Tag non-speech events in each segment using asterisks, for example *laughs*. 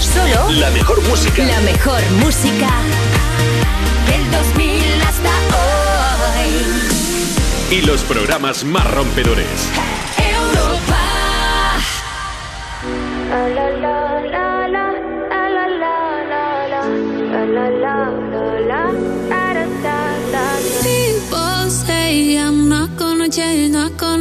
Solo La mejor música. la mejor música del 2000 hasta hoy. Y los programas más rompedores.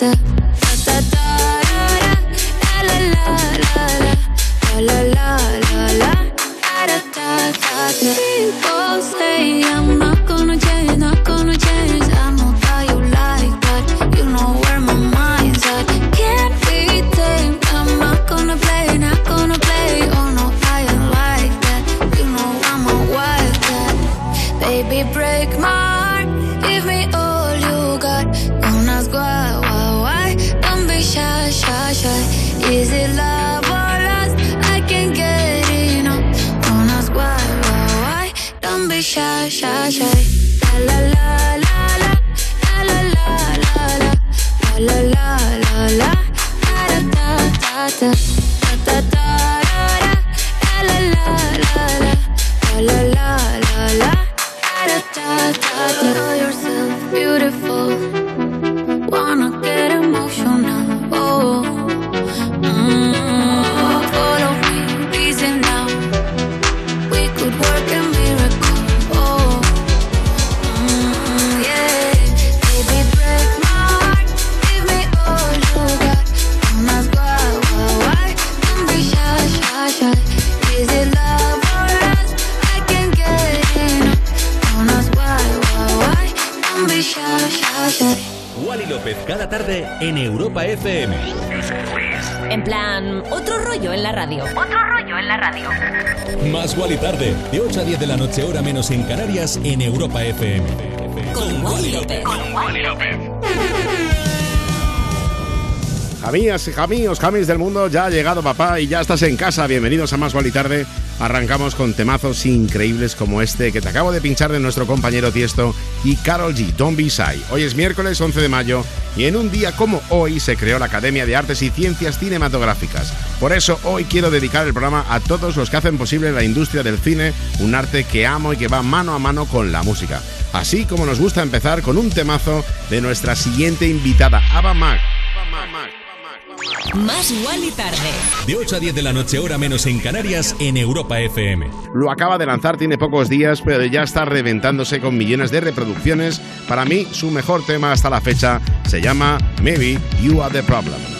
step noche, hora menos en Canarias, en Europa FM. Con Wally López. Jamías y jamíos, jamis del mundo, ya ha llegado papá y ya estás en casa. Bienvenidos a Más Wally Tarde. Arrancamos con temazos increíbles como este que te acabo de pinchar de nuestro compañero Tiesto y Carol G. Don't Be Shy. Hoy es miércoles 11 de mayo y en un día como hoy se creó la Academia de Artes y Ciencias Cinematográficas. Por eso hoy quiero dedicar el programa a todos los que hacen posible la industria del cine, un arte que amo y que va mano a mano con la música. Así como nos gusta empezar con un temazo de nuestra siguiente invitada, Ava Mac. Más Wally tarde. De 8 a 10 de la noche, hora menos en Canarias, en Europa FM. Lo acaba de lanzar, tiene pocos días, pero ya está reventándose con millones de reproducciones. Para mí, su mejor tema hasta la fecha se llama Maybe You Are the Problem.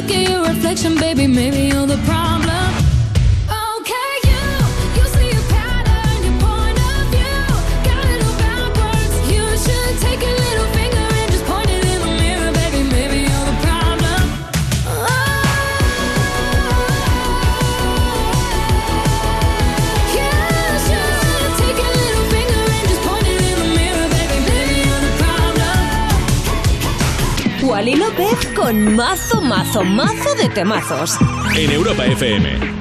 look at your reflection, baby. Maybe you're the problem. Con mazo, mazo, mazo de temazos. En Europa FM.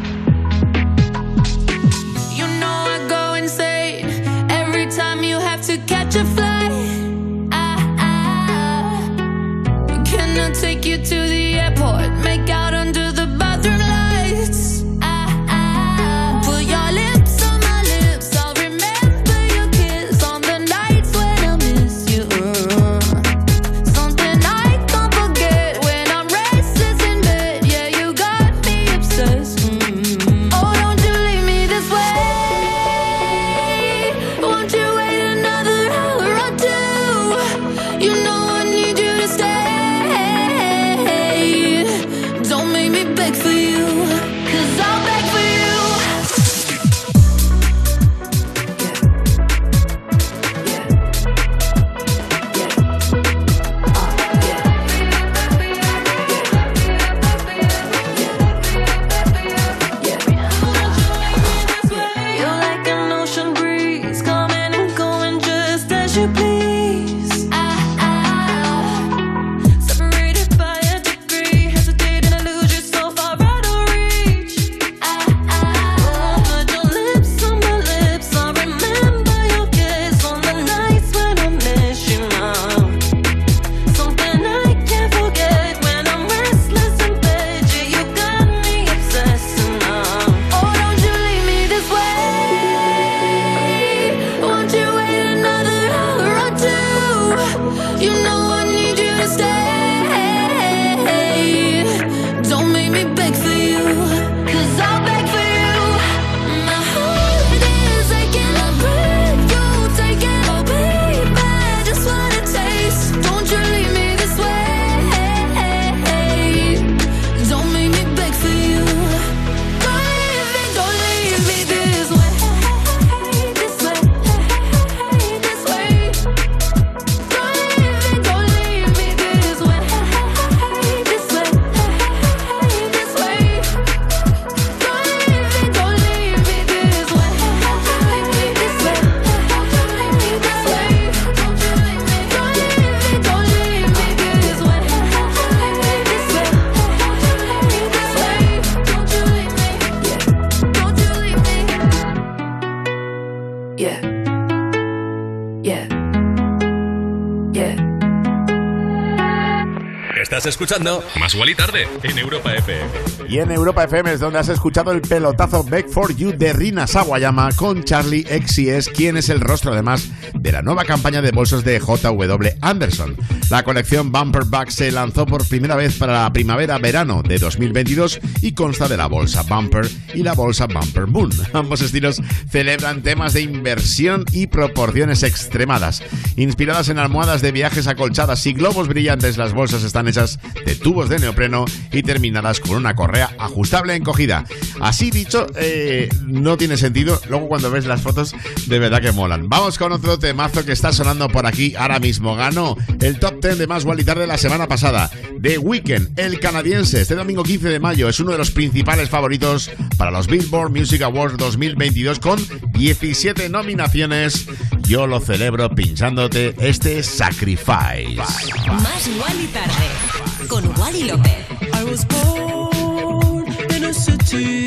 Escuchando Más igual y Tarde en Europa FM. Y en Europa FM es donde has escuchado el pelotazo Back for You de Rina Sawayama con Charlie XCS, quien es el rostro además de la nueva campaña de bolsos de JW Anderson. La colección Bumper Bag se lanzó por primera vez para la primavera-verano de 2022 y consta de la bolsa Bumper y la bolsa Bumper Moon. *laughs* Ambos estilos celebran temas de inversión y proporciones extremadas. Inspiradas en almohadas de viajes acolchadas y globos brillantes, las bolsas están hechas de tubos de neopreno y terminadas con una correa ajustable encogida. Así dicho, eh, no tiene sentido. Luego cuando ves las fotos, de verdad que molan. Vamos con otro temazo que está sonando por aquí ahora mismo. Ganó el top 10 de más y de la semana pasada. The Weeknd, el canadiense, este domingo 15 de mayo, es uno de los principales favoritos para los Billboard Music Awards 2022 con 17 nominaciones. Yo lo celebro pinchándote este Sacrifice. Más y tarde con Wally López. I was born in a city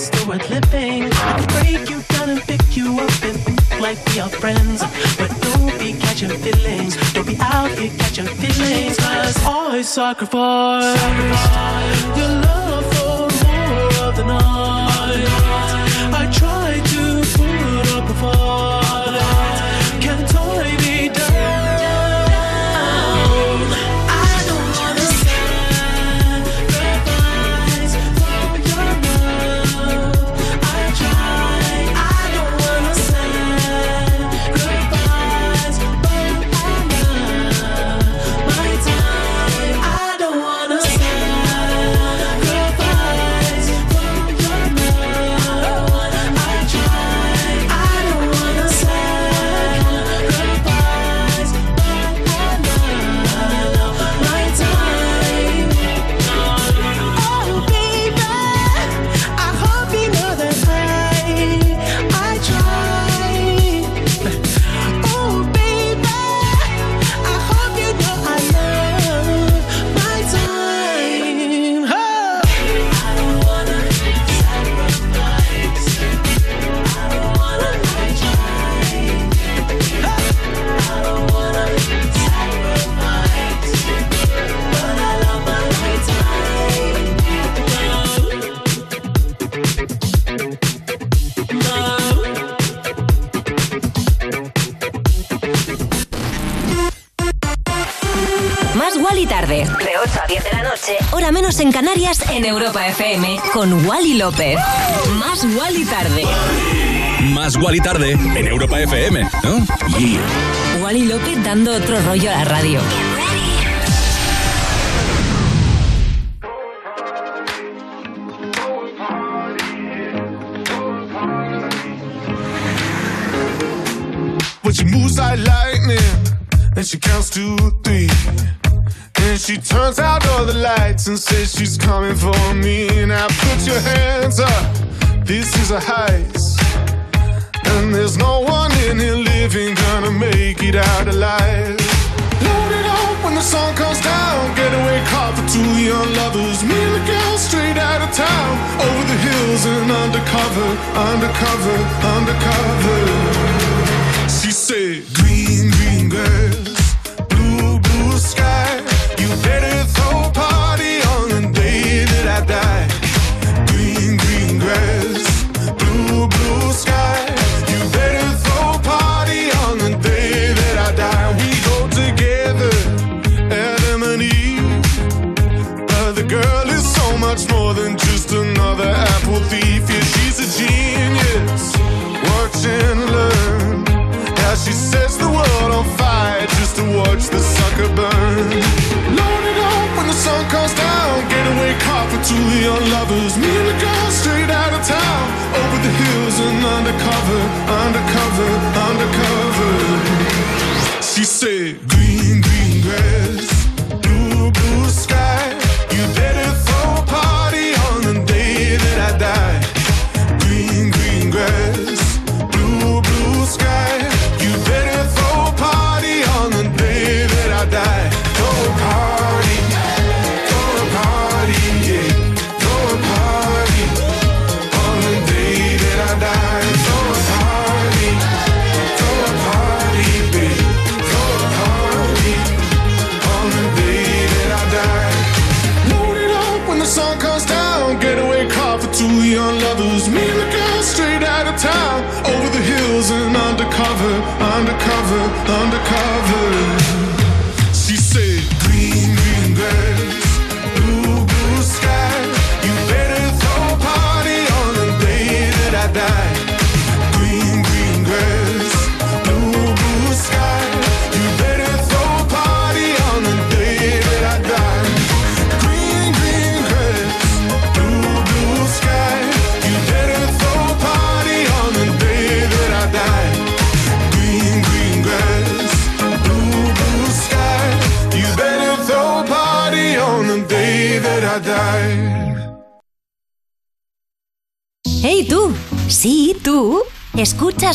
Still worth living. I can break you down and pick you up and think like we are friends. But don't be catching feelings. Don't be out here catching feelings. Cause always sacrifice your love for more of the night. I try to put up a fight. en Canarias en Europa FM con Wally López. Más Wally tarde. Más Wally tarde en Europa FM. Wally López dando otro rollo a la radio.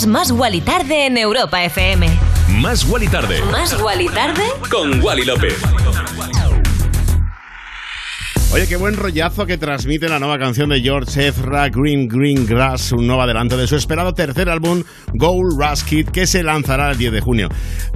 Escuchas Más Guali Tarde en Europa FM. Más Guali Tarde. Más Guali Tarde con Wally López. Oye, qué buen rollazo que transmite la nueva canción de George Ezra, Green Green Grass, un nuevo adelanto de su esperado tercer álbum, Gold Rush Kid, que se lanzará el 10 de junio.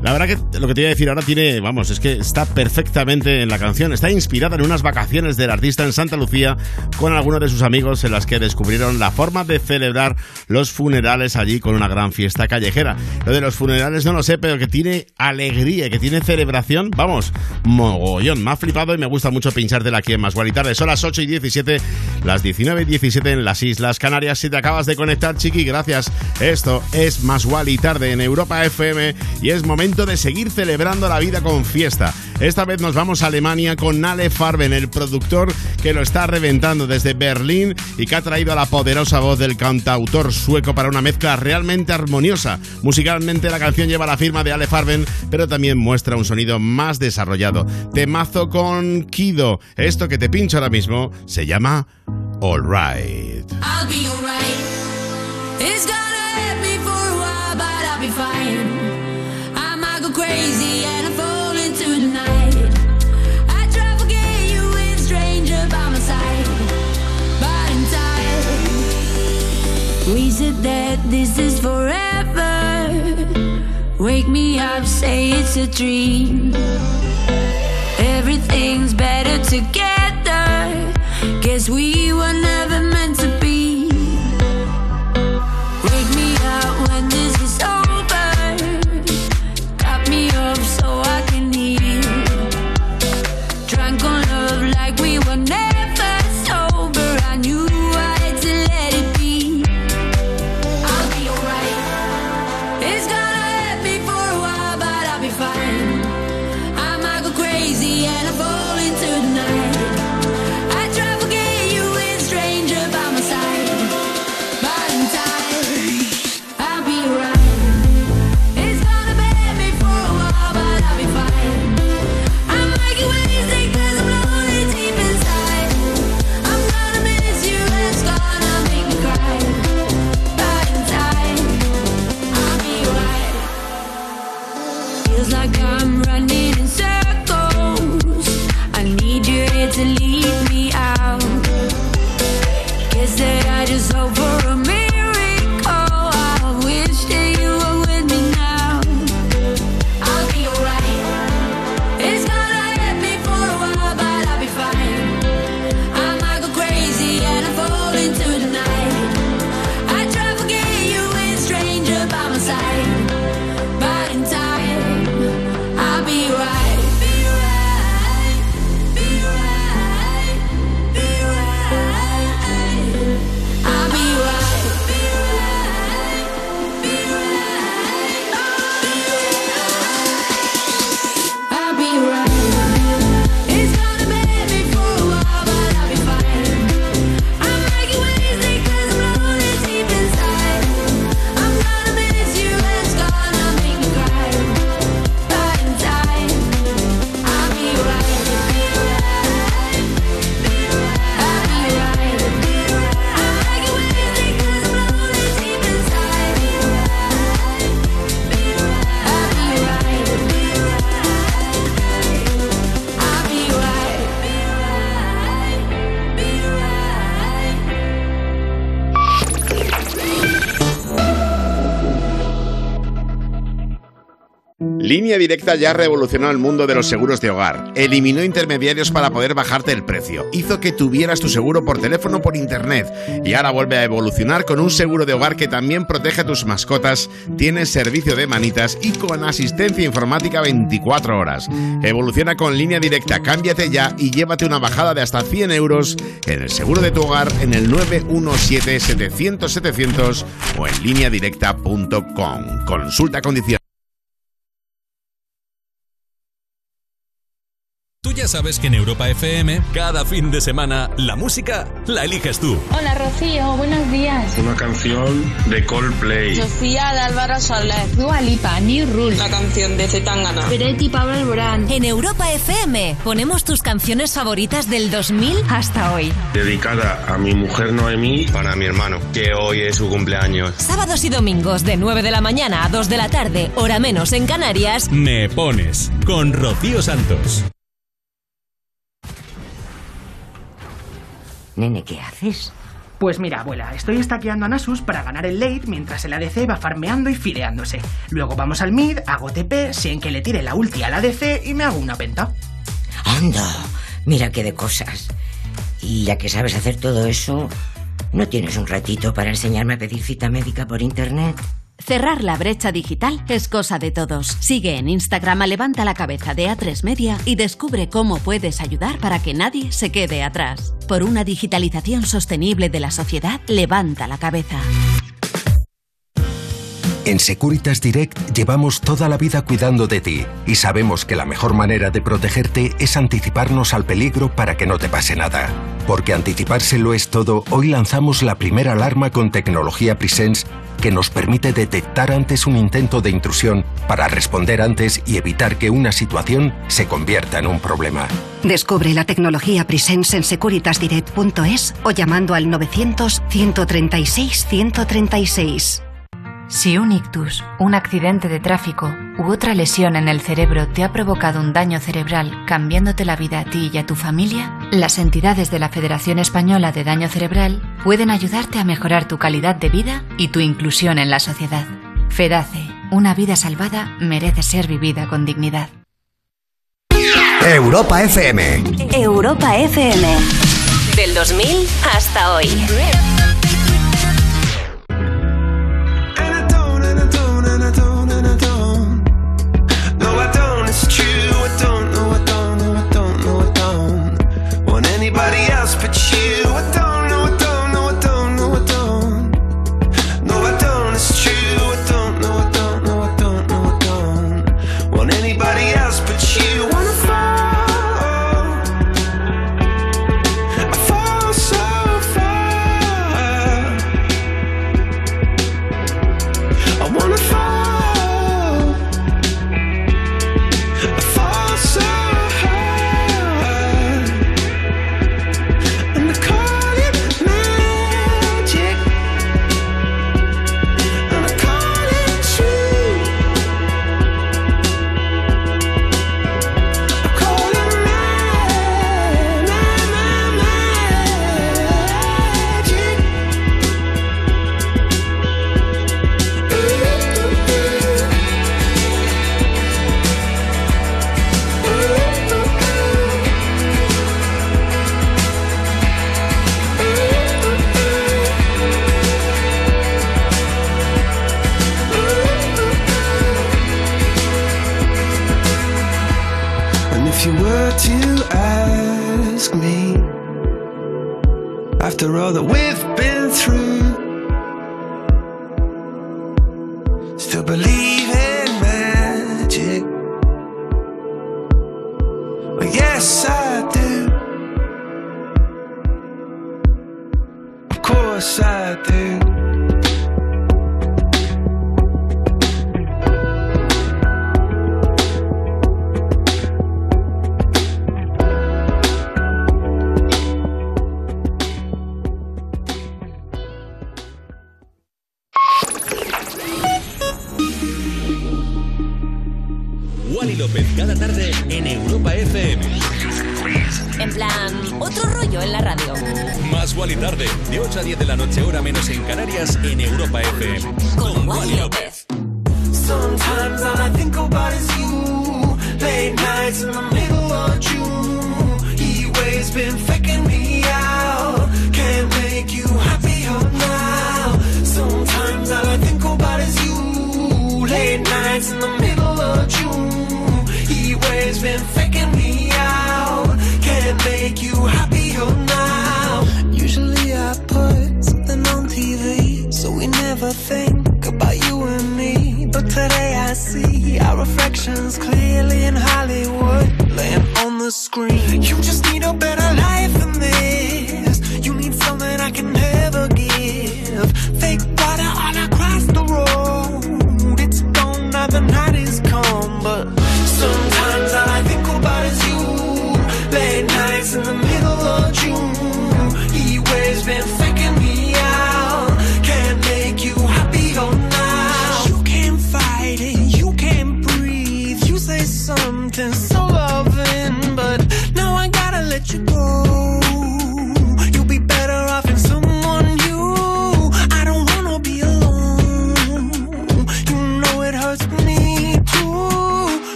La verdad que lo que te voy a decir ahora tiene, vamos, es que está perfectamente en la canción. Está inspirada en unas vacaciones del artista en Santa Lucía con algunos de sus amigos en las que descubrieron la forma de celebrar los funerales allí con una gran fiesta callejera. Lo de los funerales no lo sé, pero que tiene alegría, que tiene celebración, vamos, mogollón. Me ha flipado y me gusta mucho pinchártela aquí en Más y Tarde. Son las 8 y 17, las 19 y 17 en las Islas Canarias. Si te acabas de conectar, chiqui, gracias. Esto es Más y Tarde en Europa FM y es momento de seguir celebrando la vida con fiesta. Esta vez nos vamos a Alemania con Ale Farben, el productor que lo está reventando desde Berlín y que ha traído a la poderosa voz del cantautor sueco para una mezcla realmente armoniosa. Musicalmente la canción lleva la firma de Ale pero también muestra un sonido más desarrollado. Temazo con Kido. Esto que te pincho ahora mismo se llama All Right. We said that this is forever. Wake me up, say it's a dream. Everything's better together. Guess we were never Directa ya revolucionó el mundo de los seguros de hogar. Eliminó intermediarios para poder bajarte el precio. Hizo que tuvieras tu seguro por teléfono por internet. Y ahora vuelve a evolucionar con un seguro de hogar que también protege a tus mascotas, tiene servicio de manitas y con asistencia informática 24 horas. Evoluciona con Línea Directa. Cámbiate ya y llévate una bajada de hasta 100 euros en el seguro de tu hogar en el 917-700-700 o en lineadirecta.com. Consulta condiciones. ¿Tú ya sabes que en Europa FM, cada fin de semana, la música la eliges tú. Hola Rocío, buenos días. Una canción de Coldplay. Sofía de Álvaro Soler. Dua Lipa, New Rule. La canción de Zetangana. Peretti Pablo Alborán. En Europa FM ponemos tus canciones favoritas del 2000 hasta hoy. Dedicada a mi mujer Noemí, para mi hermano, que hoy es su cumpleaños. Sábados y domingos de 9 de la mañana a 2 de la tarde, hora menos en Canarias. Me pones con Rocío Santos. Nene, ¿qué haces? Pues mira, abuela, estoy estaqueando a Nasus para ganar el late mientras el ADC va farmeando y fideándose. Luego vamos al mid, hago TP, sé en que le tire la ulti al ADC y me hago una penta. Anda, mira qué de cosas. Y ya que sabes hacer todo eso, ¿no tienes un ratito para enseñarme a pedir cita médica por internet? Cerrar la brecha digital es cosa de todos. Sigue en Instagram a Levanta la Cabeza de A3 Media y descubre cómo puedes ayudar para que nadie se quede atrás. Por una digitalización sostenible de la sociedad, levanta la cabeza. En Securitas Direct llevamos toda la vida cuidando de ti y sabemos que la mejor manera de protegerte es anticiparnos al peligro para que no te pase nada. Porque anticipárselo es todo, hoy lanzamos la primera alarma con tecnología Presence que nos permite detectar antes un intento de intrusión para responder antes y evitar que una situación se convierta en un problema. Descubre la tecnología Presence en securitasdirect.es o llamando al 900 136 136. Si un ictus, un accidente de tráfico u otra lesión en el cerebro te ha provocado un daño cerebral cambiándote la vida a ti y a tu familia, las entidades de la Federación Española de Daño Cerebral pueden ayudarte a mejorar tu calidad de vida y tu inclusión en la sociedad. FEDACE, una vida salvada merece ser vivida con dignidad. Europa FM. Europa FM. Del 2000 hasta hoy.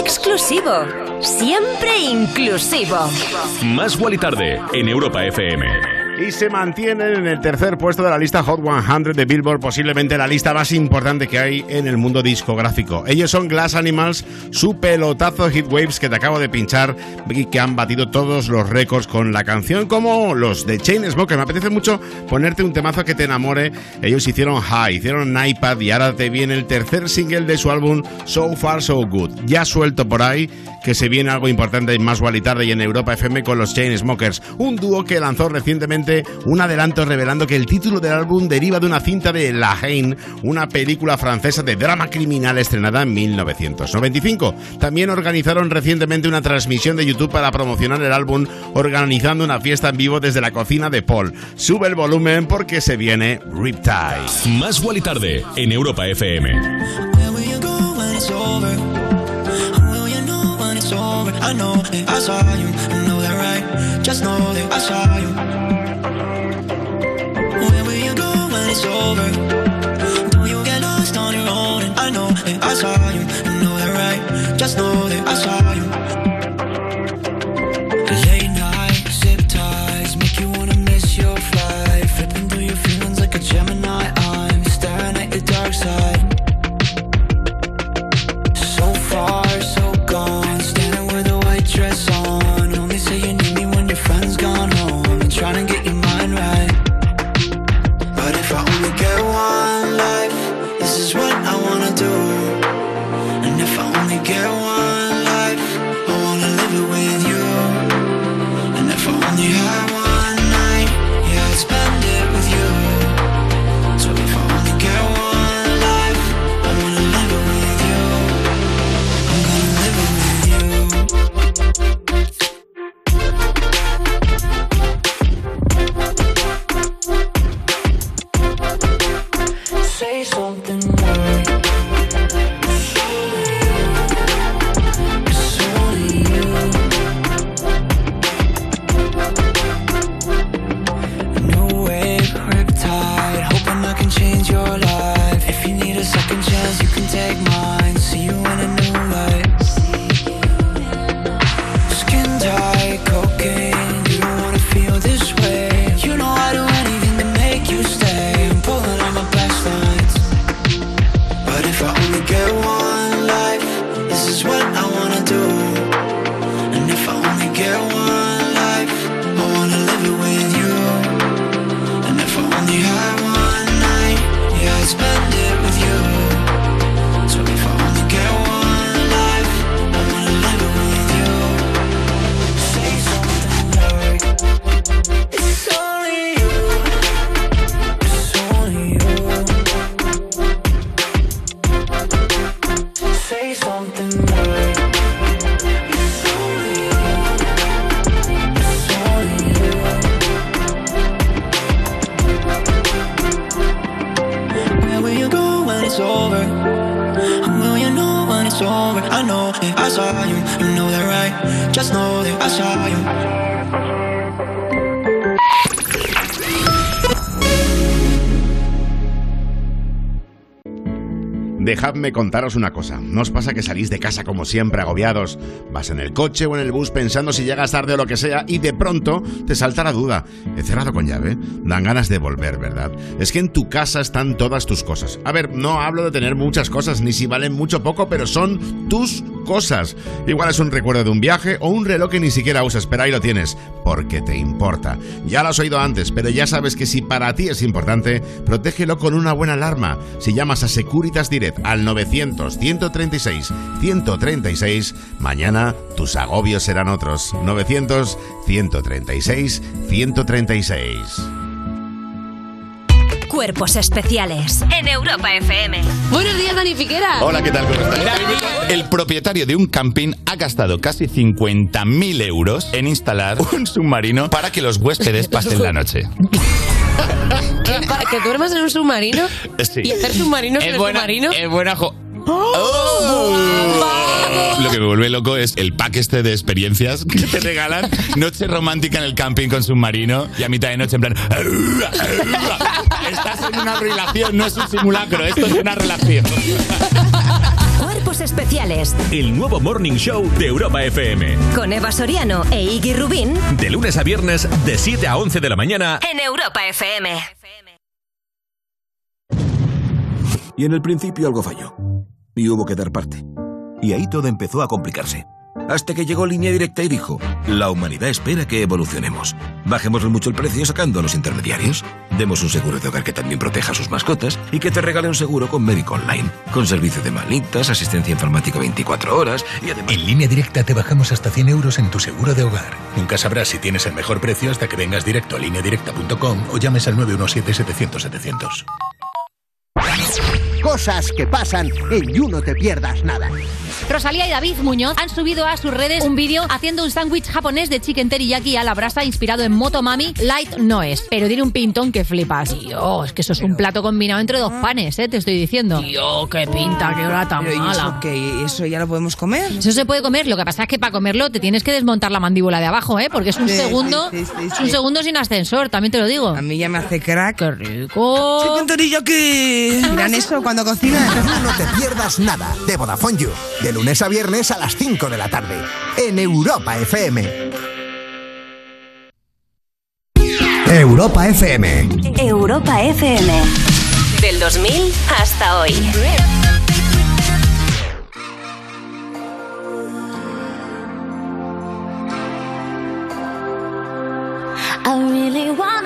Exclusivo, siempre inclusivo. Más y Tarde en Europa FM. Y se mantienen en el tercer puesto de la lista Hot 100 de Billboard, posiblemente la lista más importante que hay en el mundo discográfico. Ellos son Glass Animals, su pelotazo Hit Waves que te acabo de pinchar y que han batido todos los récords con la canción, como los de Chainsmokers. Me apetece mucho ponerte un temazo que te enamore. Ellos hicieron High, hicieron iPad y ahora te viene el tercer single de su álbum So Far So Good. Ya suelto por ahí que se viene algo importante en Más y Tarde y en Europa FM con los Chainsmokers, un dúo que lanzó recientemente un adelanto revelando que el título del álbum deriva de una cinta de La Haine, una película francesa de drama criminal estrenada en 1995. También organizaron recientemente una transmisión de YouTube para promocionar el álbum, organizando una fiesta en vivo desde la cocina de Paul. Sube el volumen porque se viene Riptide. Más y Tarde en Europa FM. Where will you go when it's over? Will you know when it's over? I know that I saw you, I know that right. Just know that I saw you. It's over? Don't you get lost on your own? And I know that I saw you, I know that right. Just know that I saw you. Dejadme contaros una cosa. ¿No os pasa que salís de casa como siempre agobiados? Vas en el coche o en el bus pensando si llegas tarde o lo que sea y de pronto te salta la duda. ¿He cerrado con llave? Dan ganas de volver, ¿verdad? Es que en tu casa están todas tus cosas. A ver, no hablo de tener muchas cosas ni si valen mucho poco, pero son tus cosas. Igual es un recuerdo de un viaje o un reloj que ni siquiera usas, pero ahí lo tienes, porque te importa. Ya lo has oído antes, pero ya sabes que si para ti es importante, protégelo con una buena alarma. Si llamas a Securitas Direct al 900-136-136, mañana tus agobios serán otros. 900-136-136. Cuerpos especiales en Europa FM. Buenos días, Dani Piquera. Hola, ¿qué tal? ¿Cómo estás? El propietario de un camping ha gastado casi 50.000 euros en instalar un submarino para que los huéspedes pasen la noche. ¿Qué, *laughs* ¿Para que duermas en un submarino? Sí. ¿Y hacer submarinos en Es el buena, submarino? es buena jo- *laughs* Lo que me vuelve loco es el pack este de experiencias que te regalan. Noche romántica en el camping con submarino y a mitad de noche en plan... Estás en una relación, no es un simulacro, esto es una relación. Cuerpos especiales El nuevo Morning Show de Europa FM. con Eva Soriano e Iggy Rubín De lunes a viernes, de 7 a 11 de la mañana. en Europa FM. Y en el principio algo falló. Y hubo que dar parte. Y ahí todo empezó a complicarse. Hasta que llegó Línea Directa y dijo, la humanidad espera que evolucionemos. Bajémosle mucho el precio sacando a los intermediarios. Demos un seguro de hogar que también proteja a sus mascotas y que te regale un seguro con médico online. Con servicio de malitas, asistencia informática 24 horas y además... En línea directa te bajamos hasta 100 euros en tu seguro de hogar. Nunca sabrás si tienes el mejor precio hasta que vengas directo a lineadirecta.com o llames al 917-700-700. Cosas que pasan en You No Te Pierdas Nada. Rosalía y David Muñoz han subido a sus redes un vídeo haciendo un sándwich japonés de chicken teriyaki a la brasa inspirado en Motomami. Light no es, pero tiene un pintón que flipas. Dios, es que eso es un plato combinado entre dos panes, ¿eh? Te estoy diciendo. Dios, qué pinta, qué hora tan Pero, ¿y mala. eso qué? ¿Eso ya lo podemos comer? Eso se puede comer, lo que pasa es que para comerlo te tienes que desmontar la mandíbula de abajo, ¿eh? Porque es un Sí, sí, segundo, sí, sí, es un segundo sin ascensor, también te lo digo. A mí ya me hace crack. Qué rico. Chicken teriyaki. Miran eso cuando cocinan. You No Te Pierdas Nada de Vodafone You. De lunes a viernes a las 5 de la tarde. En Europa FM. Europa FM. Europa FM. Del 2000 hasta hoy. I really wanna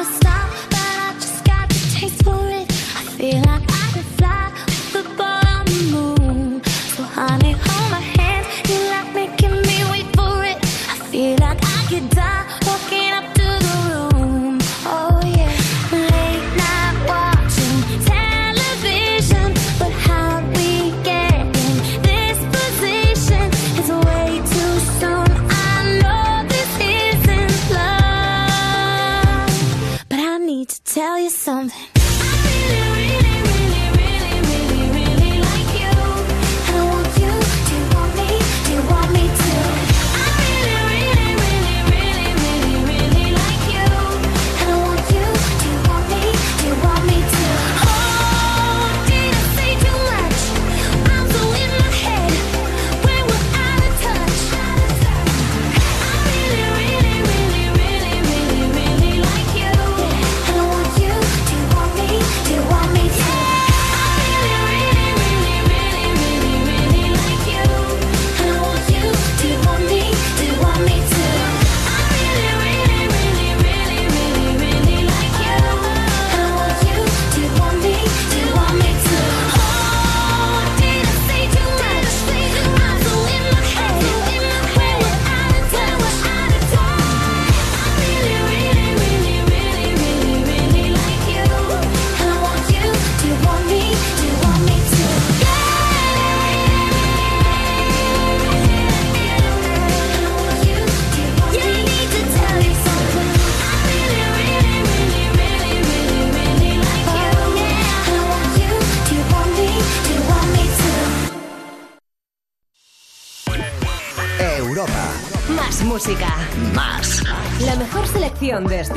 tell you something.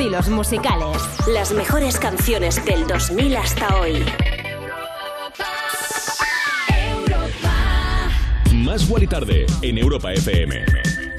Estilos musicales. Las mejores canciones del 2000 hasta hoy. Más y Tarde en Europa FM.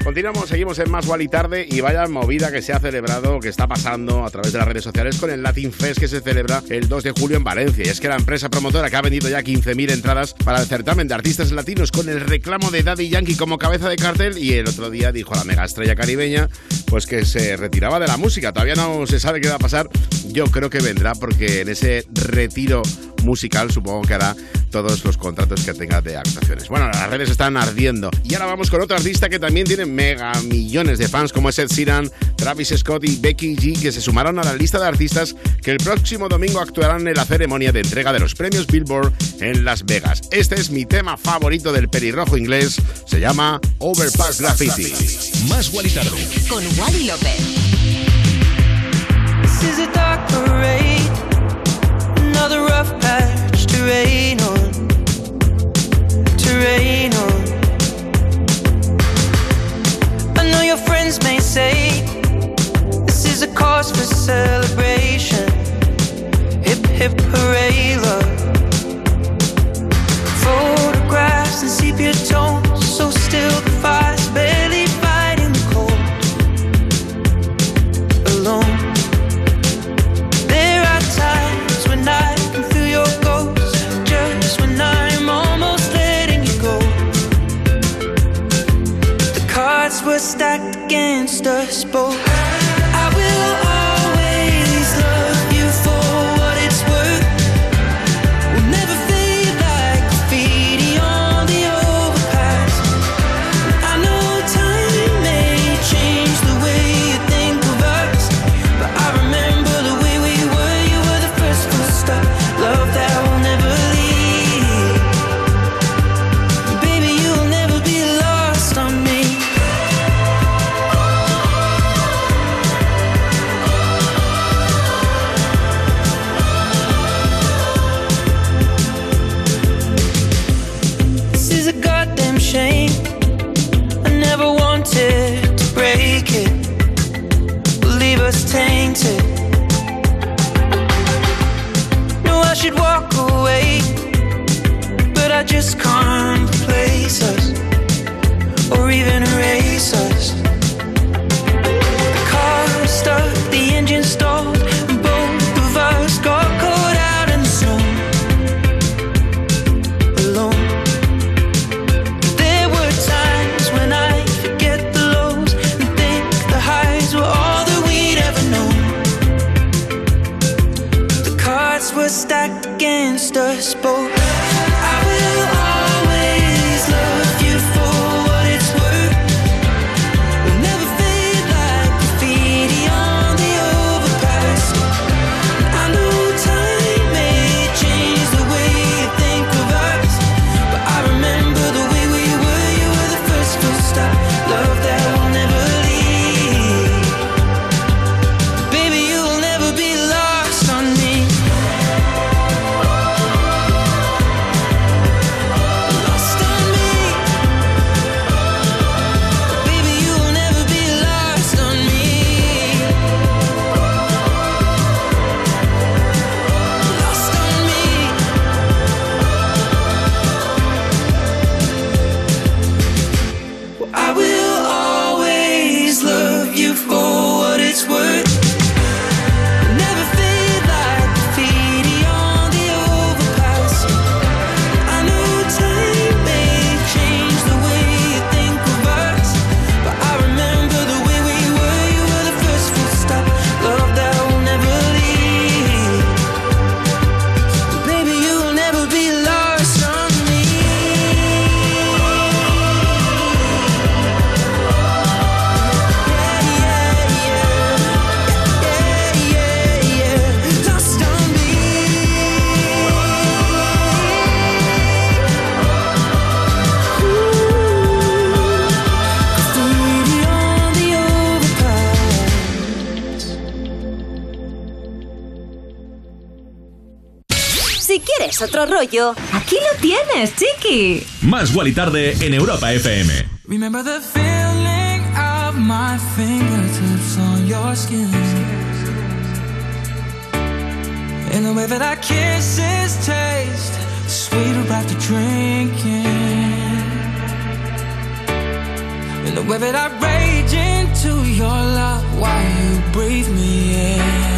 Continuamos, seguimos en Más y Tarde y vaya movida que se ha celebrado, que está pasando a través de las redes sociales con el Latin Fest que se celebra el 2 de julio en Valencia. Y es que la empresa promotora que ha vendido ya 15.000 entradas para el certamen de artistas latinos con el reclamo de Daddy Yankee como cabeza de cartel y el otro día dijo a la mega estrella caribeña pues que se retiraba de la música. Todavía no se sabe qué va a pasar. Yo creo que vendrá porque en ese retiro musical supongo que hará todos los contratos que tenga de actuaciones. Bueno, las redes están ardiendo. Y ahora vamos con otro artista que también tiene mega millones de fans como es Ed Sheeran, Travis Scott y Becky G que se sumaron a la lista de artistas que el próximo domingo actuarán en la ceremonia de entrega de los premios Billboard en Las Vegas. Este es mi tema favorito del pelirrojo inglés. Se llama Overpass Graffiti. Más Wally Tarde. Con Wally López. This is a dark parade, another rough patch to rain on, to rain on. I know your friends may say this is a cause for celebration. Hip hip hooray, love. Photographs and sepia tones, so still the fire's stacked against us both. Rollo, aquí lo tienes, chiqui. Más Wally Tarde en Europa FM. Remember the feeling of my fingertips on your skin. In the way that our kisses taste sweeter after drinking. In the way that I rage into your love while you breathe me in.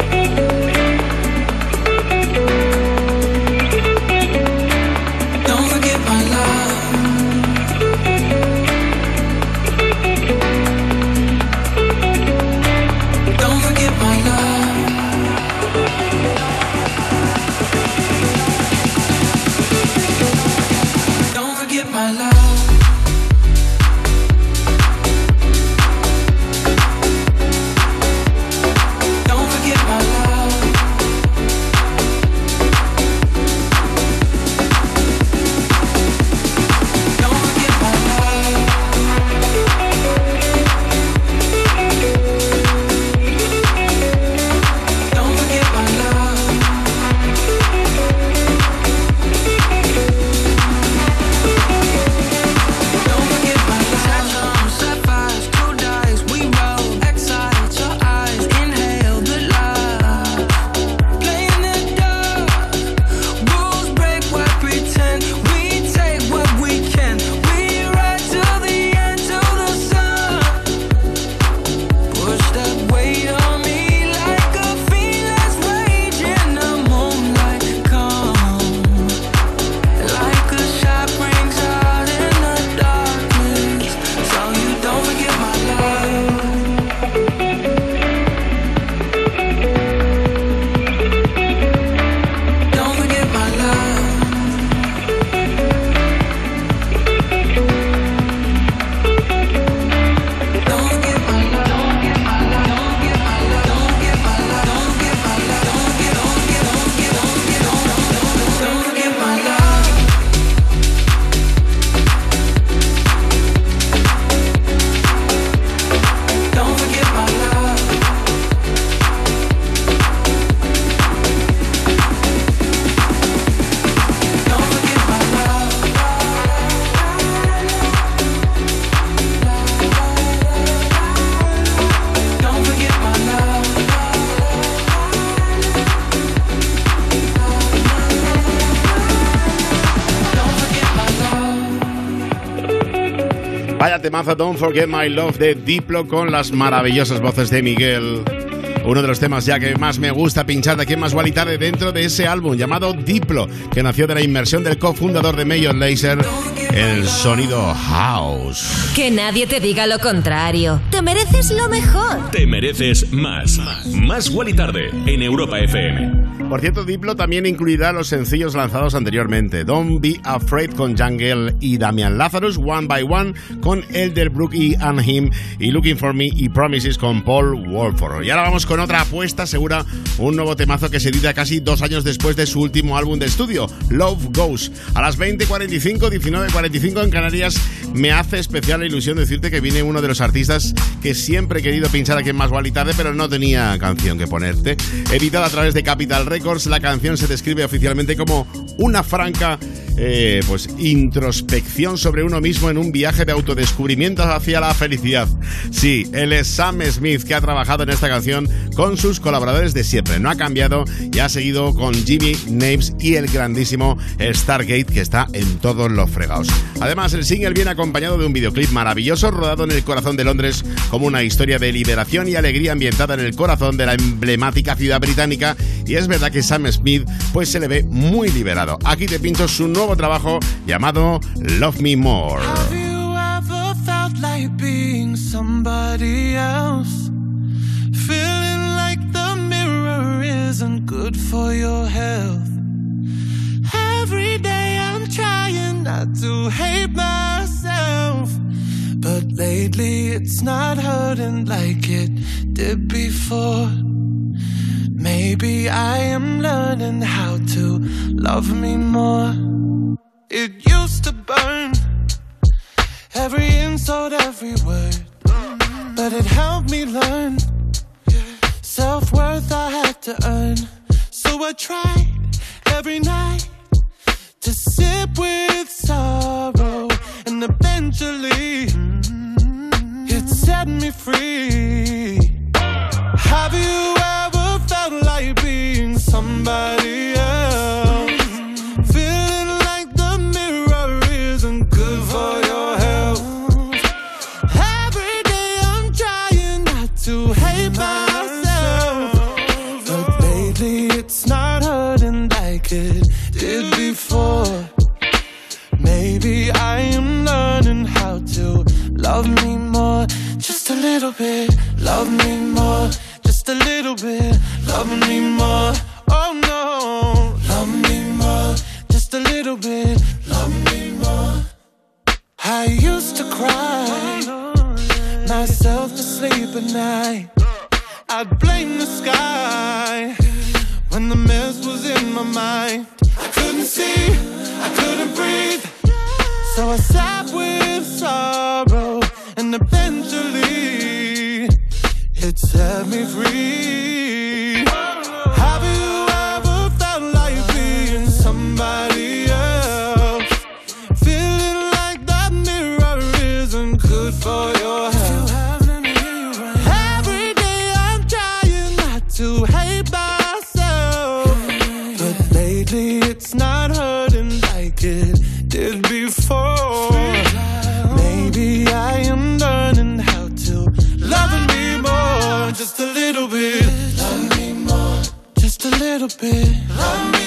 Temazo, Don't Forget My Love de Diplo con las maravillosas voces de Miguel. Uno de los temas ya que más me gusta pinchar de aquí en Más Gual y Tarde dentro de ese álbum llamado Diplo, que nació de la inmersión del cofundador de Major Lazer, el sonido house. Que nadie te diga lo contrario. Te mereces lo mejor. Te mereces más. Más Gual y Tarde en Europa FM. Por cierto, Diplo también incluirá los sencillos lanzados anteriormente. Don't Be Afraid con Jungle y Damian Lazarus, One by One con Elderbrook y Anhim, y Looking for Me y Promises con Paul Wolford. Y ahora vamos con otra apuesta segura, un nuevo temazo que se edita casi dos años después de su último álbum de estudio, Love Goes. A las 20.45, 19.45 en Canarias, me hace especial ilusión decirte que viene uno de los artistas que siempre he querido pinchar aquí en Más Gual pero no tenía canción que ponerte. Editada a través de Capital Records, la canción se describe oficialmente como una franca eh, pues introspección sobre uno mismo en un viaje de autodescubrimiento hacia la felicidad. Sí, él es Sam Smith que ha trabajado en esta canción con sus colaboradores de siempre. No ha cambiado y ha seguido con Jimmy Names y el grandísimo Stargate que está en todos los fregados. Además, el single viene acompañado de un videoclip maravilloso rodado en el corazón de Londres como una historia de liberación y alegría ambientada en el corazón de la emblemática ciudad británica y es verdad que Sam Smith pues se le ve muy liberado. Aquí te pincho su nuevo trabajo llamado Love Me More. Good for your health. Every day I'm trying not to hate myself. But lately it's not hurting like it did before. Maybe I am learning how to love me more. It used to burn every insult, every word. But it helped me learn Self worth I had to earn. I tried every night to sip with sorrow. And eventually, mm-hmm. it set me free. Have you ever felt like being somebody else? Little bit, love me more. Just a little bit, love me more. Oh no, love me more. Just a little bit, love me more. I used to cry myself to sleep at night. I'd blame the sky when the mess was in my mind. I couldn't see, I couldn't breathe. So I sat with sorrow, and eventually it set me free. Bit. Love me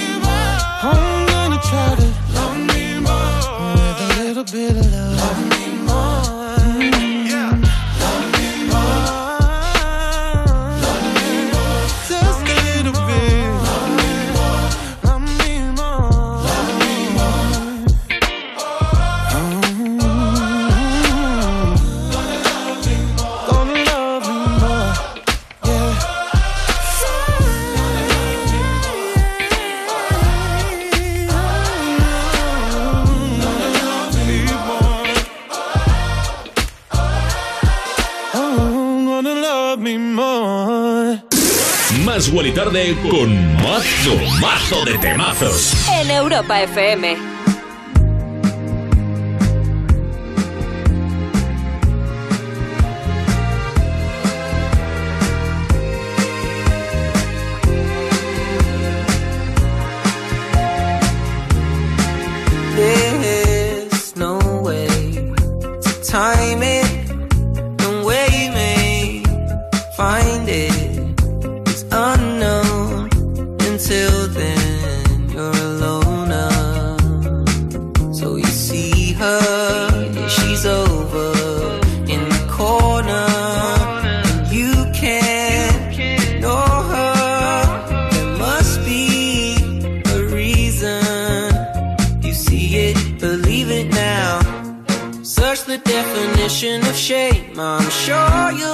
Más Wally Tarde con mazo, mazo de temazos. En Europa FM. There's no way to time until then. You're alone. uh. So you see her, she's over in the corner. You can't ignore her. There must be a reason. You see it, believe it now. Search the definition of shame. I'm sure you'll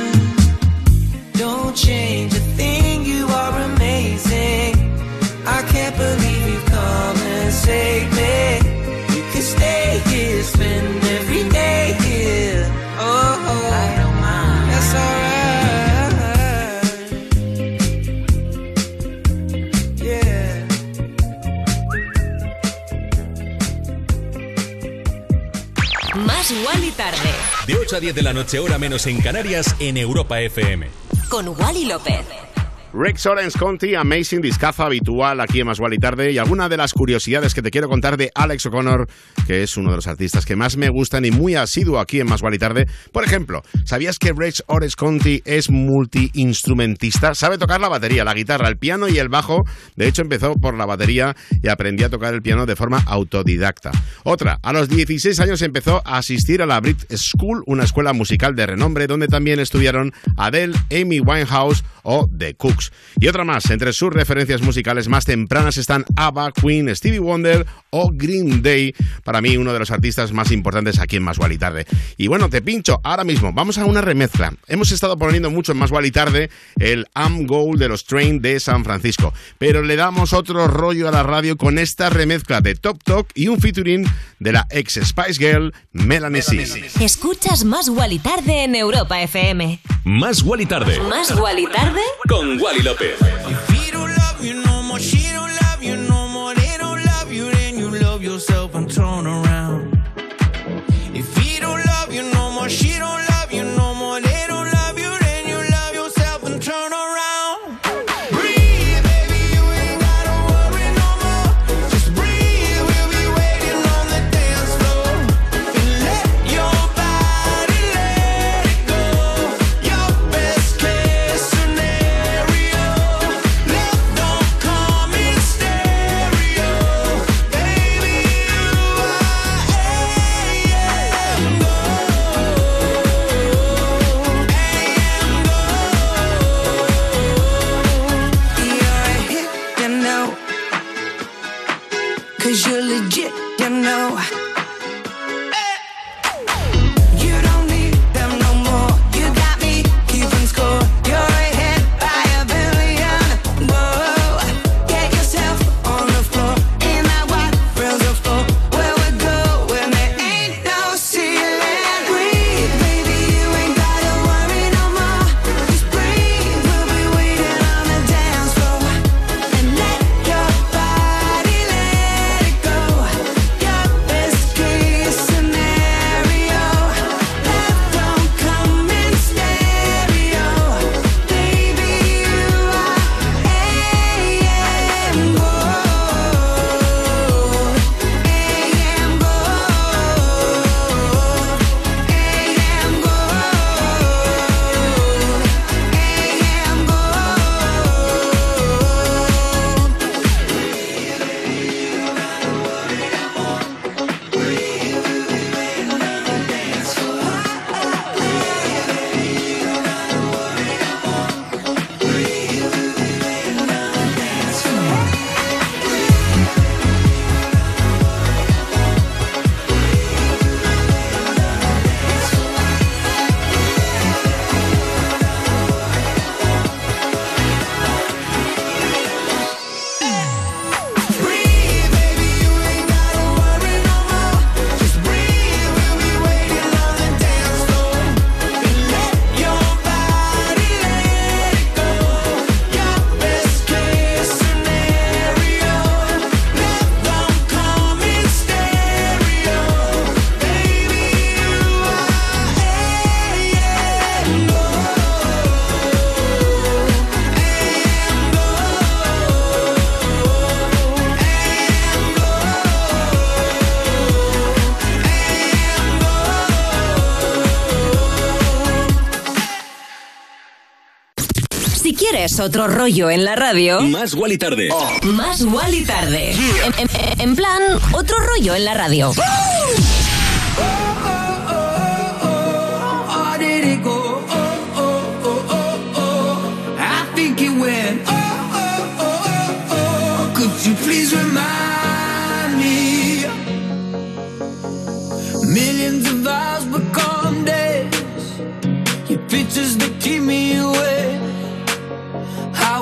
Come and save me. You can stay here, spend every day here. Oh, oh. I don't mind. That's alright. Yeah. Más Wally tarde. De 8 a 10 de la noche, hora menos en Canarias, en Europa FM. Con Wally López. Rex Orange Conti, Amazing Discazo habitual aquí en Más y Tarde y alguna de las curiosidades que te quiero contar de Alex O'Connor, que es uno de los artistas que más me gustan y muy asiduo aquí en Más y Tarde. Por ejemplo, ¿sabías que Rex Orange Conti es multiinstrumentista? Sabe tocar la batería, la guitarra, el piano y el bajo. De hecho, empezó por la batería y aprendió a tocar el piano de forma autodidacta. Otra, a los 16 años empezó a asistir a la Brit School, una escuela musical de renombre donde también estudiaron Adele, Amy Winehouse o The Cooks. Y otra más, entre sus referencias musicales más tempranas están ABBA, Queen, Stevie Wonder o Green Day, para mí uno de los artistas más importantes aquí en Más y Tarde. Y bueno, te pincho ahora mismo, vamos a una remezcla. Hemos estado poniendo mucho en Más y Tarde el Am Goal de los Train de San Francisco, pero le damos otro rollo a la radio con esta remezcla de Top Talk y un featuring de la ex Spice Girl Melanie C. Escuchas Más Wally tarde en Europa FM. Más Wally Tarde. Más Wally tarde. Con Wally López. Quieres otro rollo en la radio, Más Wally Tarde. Más Wally tarde. En, en- en plan, otro rollo en la radio. Oh, oh, oh, oh, oh.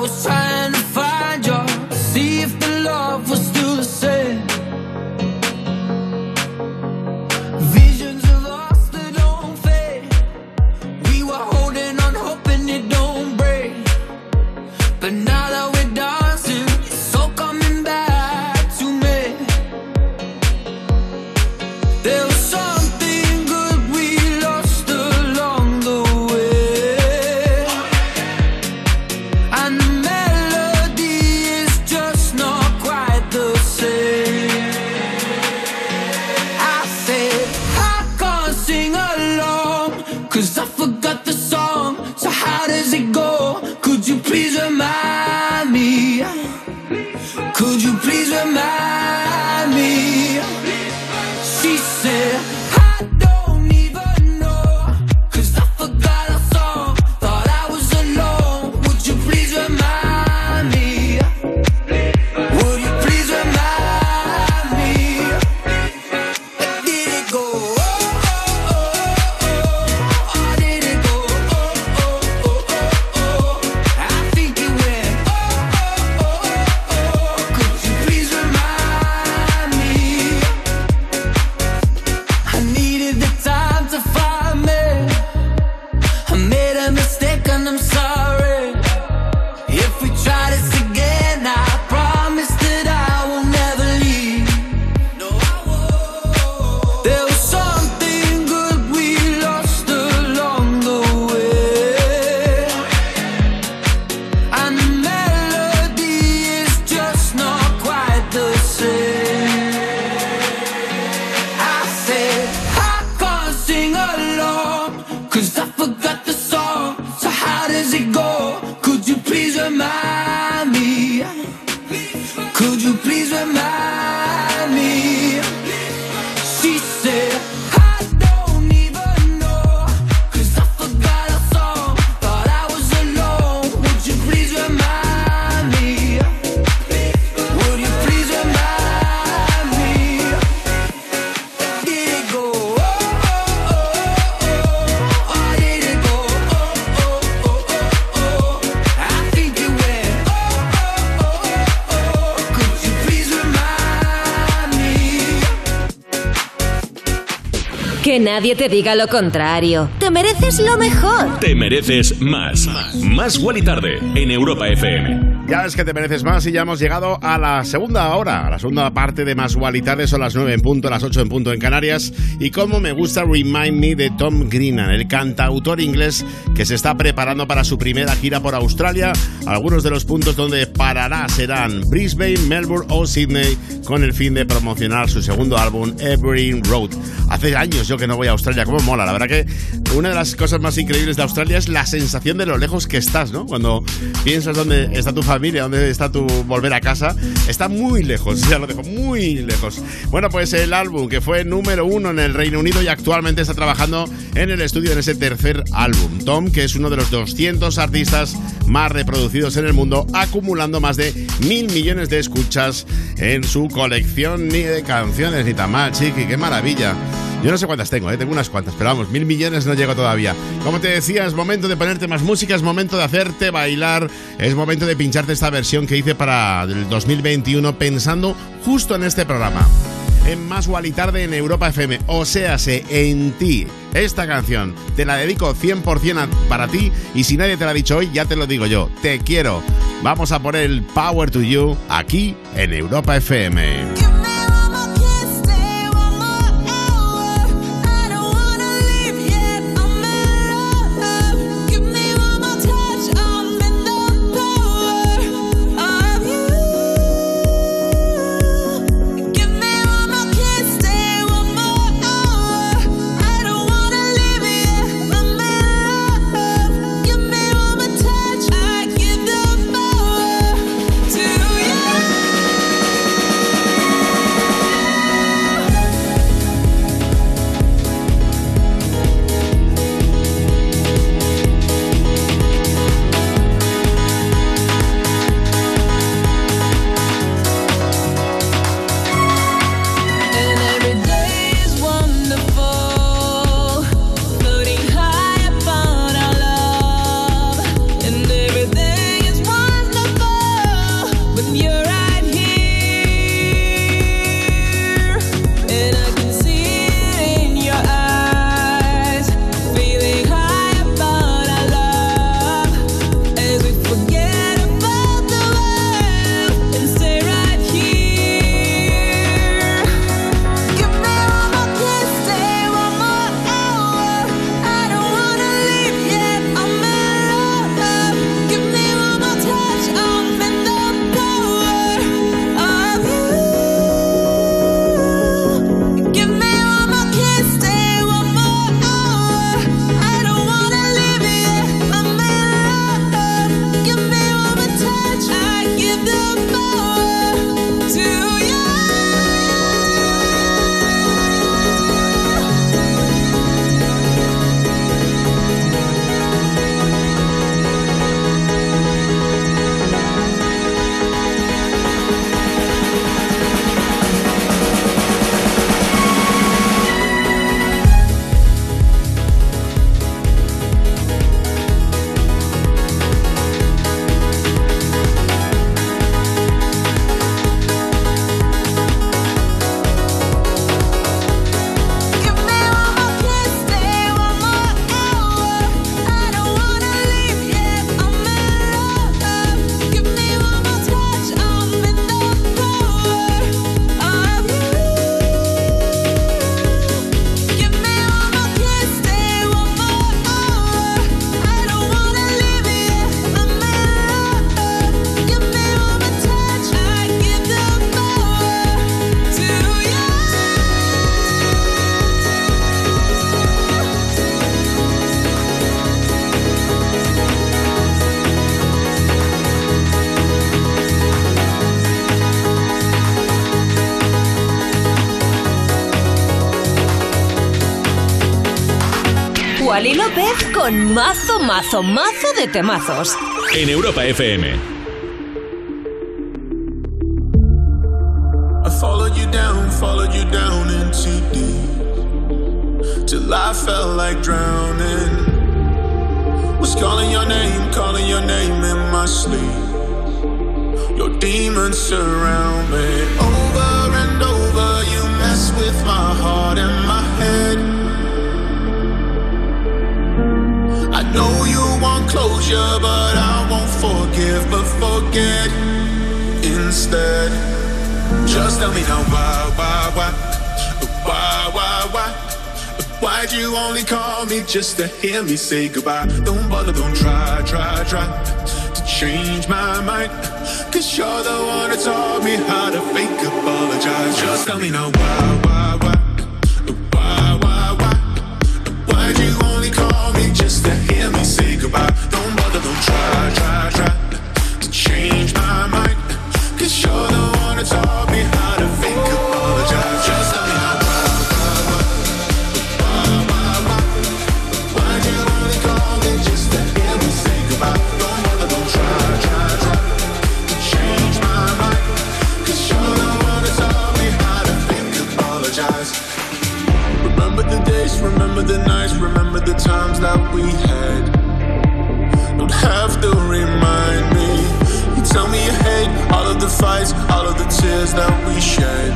Was trying nadie te diga lo contrario. Te mereces lo mejor. Te mereces más. Más y Tarde en Europa FM. Ya ves que te mereces más y ya hemos llegado a la segunda hora, a la segunda parte de Más y Tarde, son las 9 en punto, las 8 en punto en Canarias. Y como me gusta Remind Me de Tom Greenan, el cantautor inglés que se está preparando para su primera gira por Australia. Algunos de los puntos donde parará serán Brisbane, Melbourne o Sydney, con el fin de promocionar su segundo álbum, Every Road. Hace años yo que no voy a Australia, como mola. La verdad que una de las cosas más increíbles de Australia es la sensación de lo lejos que estás, ¿no? Cuando piensas dónde está tu familia, dónde está tu volver a casa, está muy lejos, *laughs* ya lo dejo, muy lejos. Bueno, pues el álbum que fue número uno en el Reino Unido y actualmente está trabajando en el estudio en ese tercer álbum. Tom, que es uno de los 200 artistas más reproducidos en el mundo, acumulando más de mil millones de escuchas en su colección ni de canciones, ni tan mal, chiqui, qué maravilla. Yo no sé cuántas tengo, ¿eh? tengo unas cuantas, pero vamos, mil millones no llego todavía. Como te decía, es momento de ponerte más música, es momento de hacerte bailar, es momento de pincharte esta versión que hice para el 2021 pensando justo en este programa. En Más y Tarde en Europa FM, o séase en ti. Esta canción te la dedico 100% a- para ti y si nadie te la ha dicho hoy, ya te lo digo yo. Te quiero. Vamos a poner el Power to You aquí en Europa FM. Con mazo, mazo, mazo de temazos. En Europa FM. I followed you down, followed you down into deep. Till I felt like drowning. Was calling your name, calling your name in my sleep. Your demons surround me. Over and over, you mess with my heart and I know you want closure, but I won't forgive, but forget instead. Just tell me now why, why, why, why, why, why? Why'd you only call me just to hear me say goodbye? Don't bother, don't try, try, try to change my mind. Cause you're the one that taught me how to fake apologize. Just tell me now why, why, Remember the days, remember the nights, remember the times that we had. Have to remind me. You tell me you hate all of the fights, all of the tears that we shed.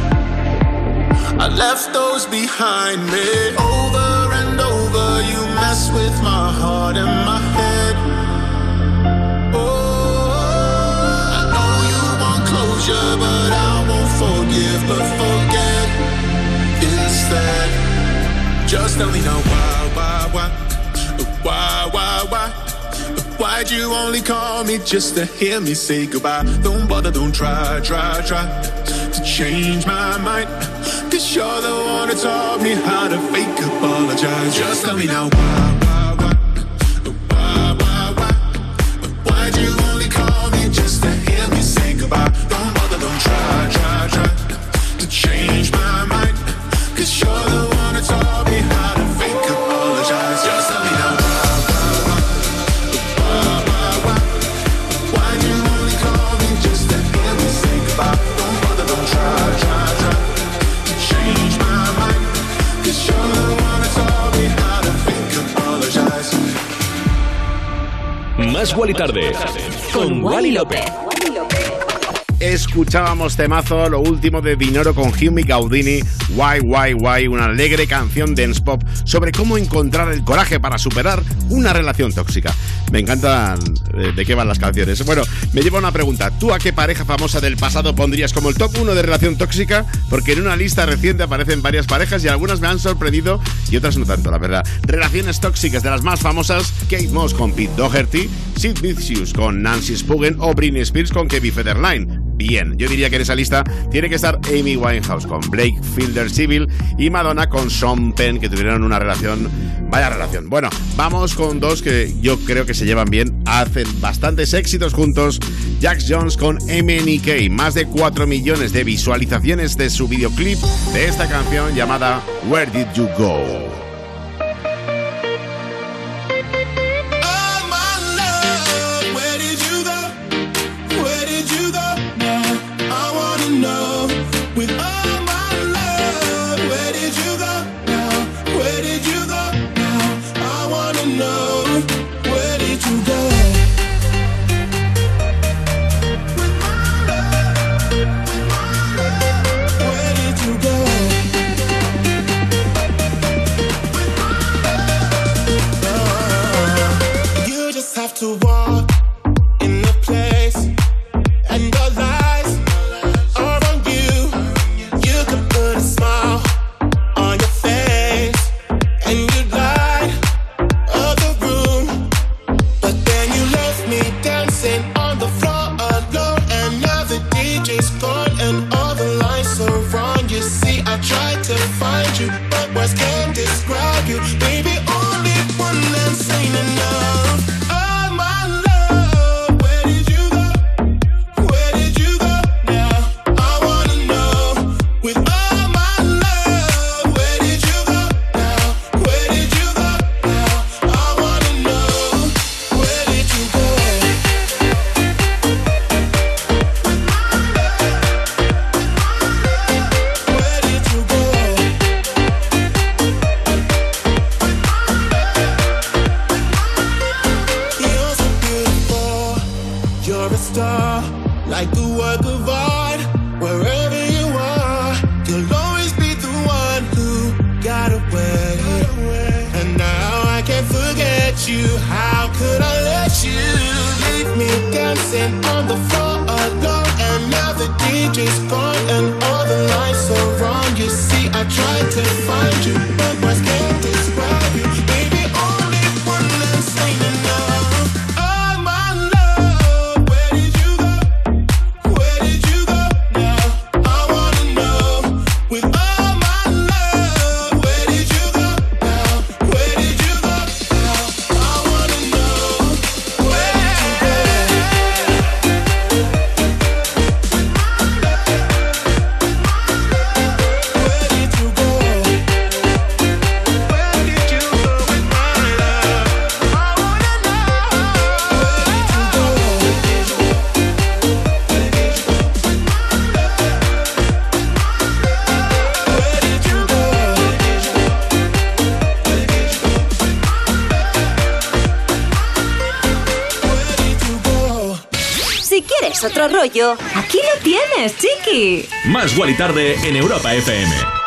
I left those behind me. Over and over, you mess with my heart and my head. Oh, I know you want closure, but I won't forgive, but forget instead. Just tell me now why, why, why? Why'd you only call me just to hear me say goodbye? Don't bother, don't try, try, try to change my mind. Cause you're the one that taught me how to fake apologize. Just tell me now why, why, Más Wally Tarde. Con Wally López. Escuchábamos temazo, lo último de Dinoro con Hume Gaudini, Why, Why, Why, una alegre canción dance pop sobre cómo encontrar el coraje para superar una relación tóxica. Me encantan eh, de qué van las canciones. Bueno, me lleva una pregunta. ¿Tú a qué pareja famosa del pasado pondrías como el top 1 de relación tóxica? Porque en una lista reciente aparecen varias parejas y algunas me han sorprendido y otras no tanto, la verdad. Relaciones tóxicas de las más famosas, Kate Moss con Pete Doherty, Sid Vicious con Nancy Spuggen o Britney Spears con Kevin Federline. Bien, yo diría que en esa lista tiene que estar Amy Winehouse con Blake Fielder Civil y Madonna con Sean Penn, que tuvieron una relación, vaya relación. Bueno, vamos con dos que yo creo que se llevan bien, hacen bastantes éxitos juntos. Jax Jones con MNK, más de 4 millones de visualizaciones de su videoclip de esta canción llamada Where Did You Go? Rollo, aquí lo tienes, chiqui. Más Guali Tarde en Europa FM.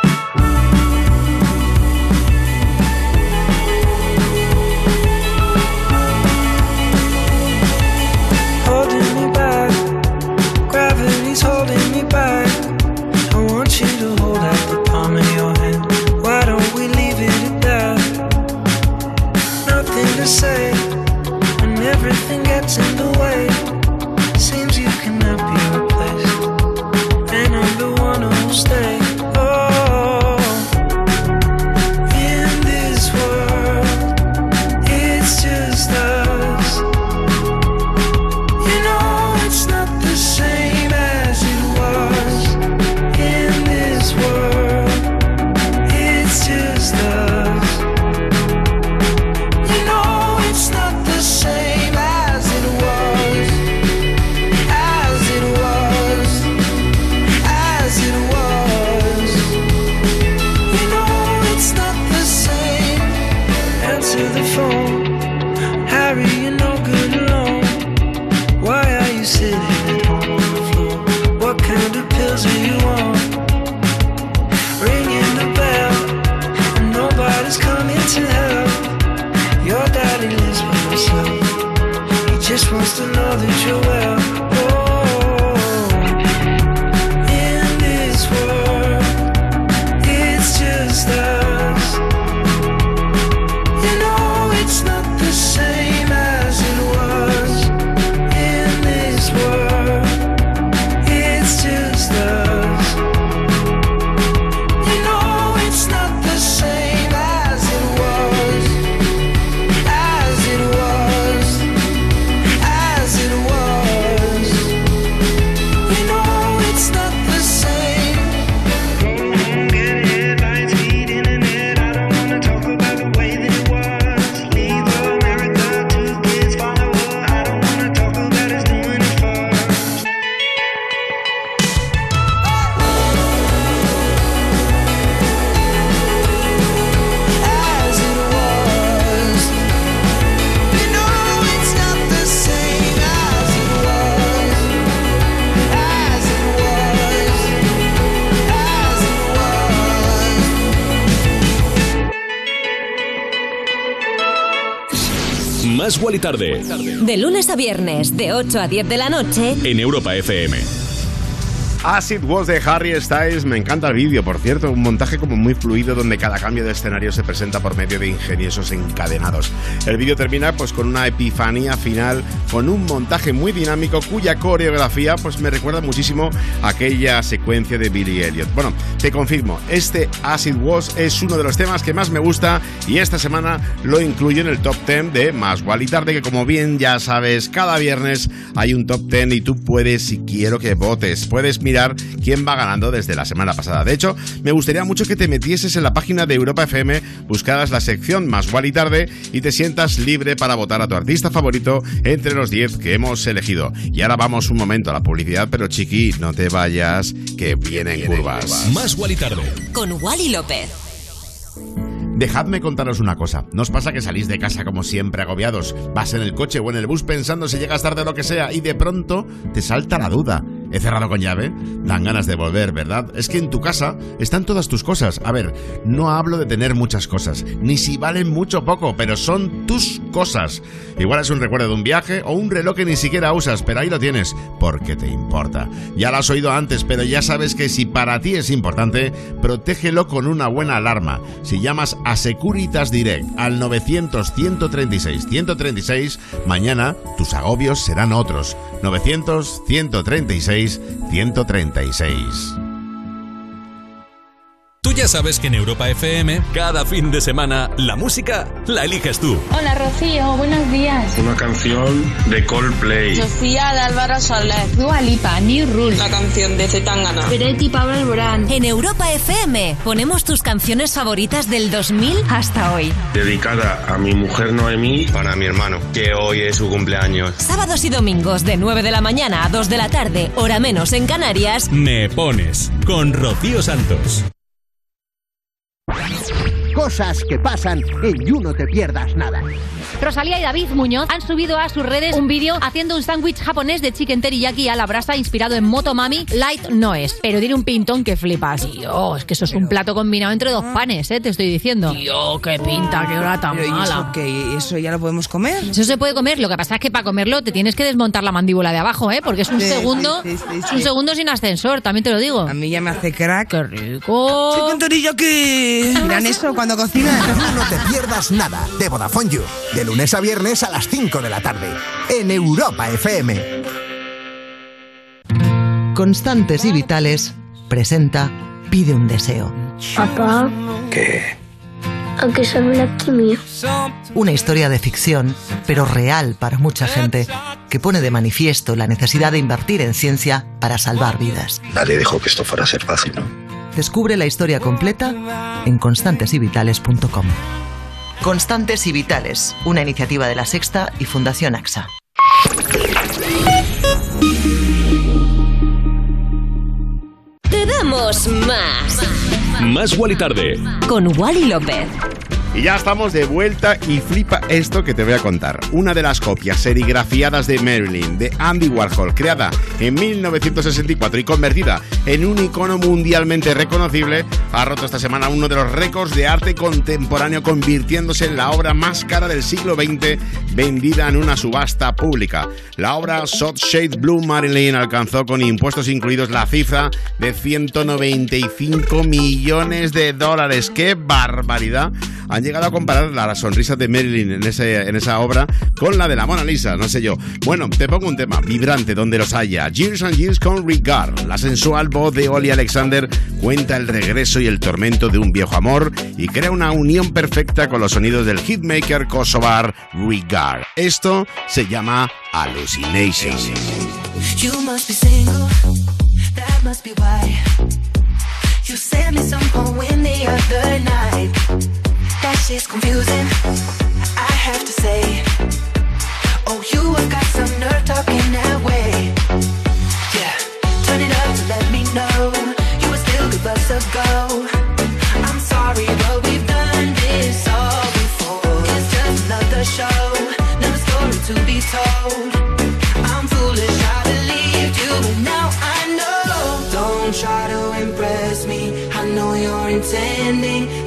Guali Tarde De lunes a viernes, de 8 a 10 de la noche. en Europa FM. As It Was de Harry Styles, me encanta el vídeo, por cierto, un montaje como muy fluido donde cada cambio de escenario se presenta por medio de ingeniosos encadenados. El vídeo termina pues con una epifanía final, con un montaje muy dinámico cuya coreografía pues me recuerda muchísimo a aquella secuencia de Billy Elliot. Bueno, te confirmo, este As It Was es uno de los temas que más me gusta y esta semana lo incluyo en el top 10 de Más Gual y Tarde, que como bien ya sabes, cada viernes hay un top 10 y tú puedes, si quiero que votes, puedes mirar quién va ganando desde la semana pasada. De hecho, me gustaría mucho que te metieses en la página de Europa FM, buscaras la sección Más Gual y Tarde y te sientas libre para votar a tu artista favorito entre los 10 que hemos elegido. Y ahora vamos un momento a la publicidad, pero chiqui, no te vayas, que vienen curvas. Más Guali Tarde. Con Wally López. Dejadme contaros una cosa. ¿No os pasa que salís de casa como siempre agobiados? Vas en el coche o en el bus pensando si llegas tarde o lo que sea y de pronto te salta la duda. ¿He cerrado con llave? Dan ganas de volver, ¿verdad? Es que en tu casa están todas tus cosas. A ver, no hablo de tener muchas cosas, ni si valen mucho o poco, pero son tus cosas. Igual es un recuerdo de un viaje o un reloj que ni siquiera usas, pero ahí lo tienes, porque te importa. Ya lo has oído antes, pero ya sabes que si para ti es importante, protégelo con una buena alarma. Si llamas a Securitas Direct al 900 136 136, mañana tus agobios serán otros. 900 136 136. Ya sabes que en Europa FM, cada fin de semana, la música la eliges tú. Hola Rocío, buenos días. Una canción de Coldplay. Sofía de Álvaro Soler. Dua Lipa, New Rule. La canción de Zetangana. Peretti Pablo Alborán. En Europa FM ponemos tus canciones favoritas del 2000 hasta hoy. Dedicada a mi mujer Noemí. Para mi hermano, que hoy es su cumpleaños. Sábados y domingos de 9 de la mañana a 2 de la tarde, hora menos en Canarias. Me pones con Rocío Santos. Cosas que pasan en You No Te Pierdas Nada. Rosalía y David Muñoz han subido a sus redes un vídeo haciendo un sándwich japonés de chicken teriyaki a la brasa inspirado en Motomami. Light no es, pero tiene un pintón que flipas. Dios, es que eso es un plato combinado entre dos panes, ¿eh? Te estoy diciendo. Dios, qué pinta, qué hora tan Pero, ¿y mala. eso qué? ¿Eso ya lo podemos comer? Eso se puede comer, lo que pasa es que para comerlo te tienes que desmontar la mandíbula de abajo, ¿eh? Porque es un Sí, segundo, sí, sí, sí, es un segundo sin ascensor, también te lo digo. A mí ya me hace crack. Qué rico. Chicken teriyaki. *laughs* Miran eso cuando No te pierdas nada de Vodafone You. De lunes a viernes a las 5 de la tarde. En Europa FM. Constantes y Vitales presenta Pide un deseo. Papá, ¿Qué? ¿a qué sabe la quimio? Una historia de ficción, pero real para mucha gente, que pone de manifiesto la necesidad de invertir en ciencia para salvar vidas. Nadie dijo que esto fuera a ser fácil, ¿no? Descubre la historia completa en constantesyvitales.com. Constantes y Vitales, una iniciativa de la Sexta y Fundación AXA. Te damos más. Más Wally Tarde. Con Wally López. Y ya estamos de vuelta y flipa esto que te voy a contar. Una de las copias serigrafiadas de Marilyn de Andy Warhol, creada en 1964 y convertida en un icono mundialmente reconocible, ha roto esta semana uno de los récords de arte contemporáneo convirtiéndose en la obra más cara del siglo XX vendida en una subasta pública. La obra Soft Shade Blue Marilyn alcanzó con impuestos incluidos la cifra de 195 millones de dólares. ¡Qué barbaridad! Han llegado a comparar la sonrisa de Marilyn en, ese, en esa obra con la de la Mona Lisa, no sé yo. Bueno, te pongo un tema vibrante donde los haya. Years and Years con Regard. La sensual voz de Oli Alexander cuenta el regreso y el tormento de un viejo amor y crea una unión perfecta con los sonidos del hitmaker kosovar Regard. Esto se llama Hallucination. You must be single, that must be why. You sent me some poem the other night. Shit's confusing, I have to say. Oh, you have got some nerve talking that way. Yeah, turn it up to let me know you would still give us a go. I'm sorry, but we've done this all before. It's just another show, another story to be told. I'm foolish, I believed you, but now I know. Don't try to impress me. I know you're intending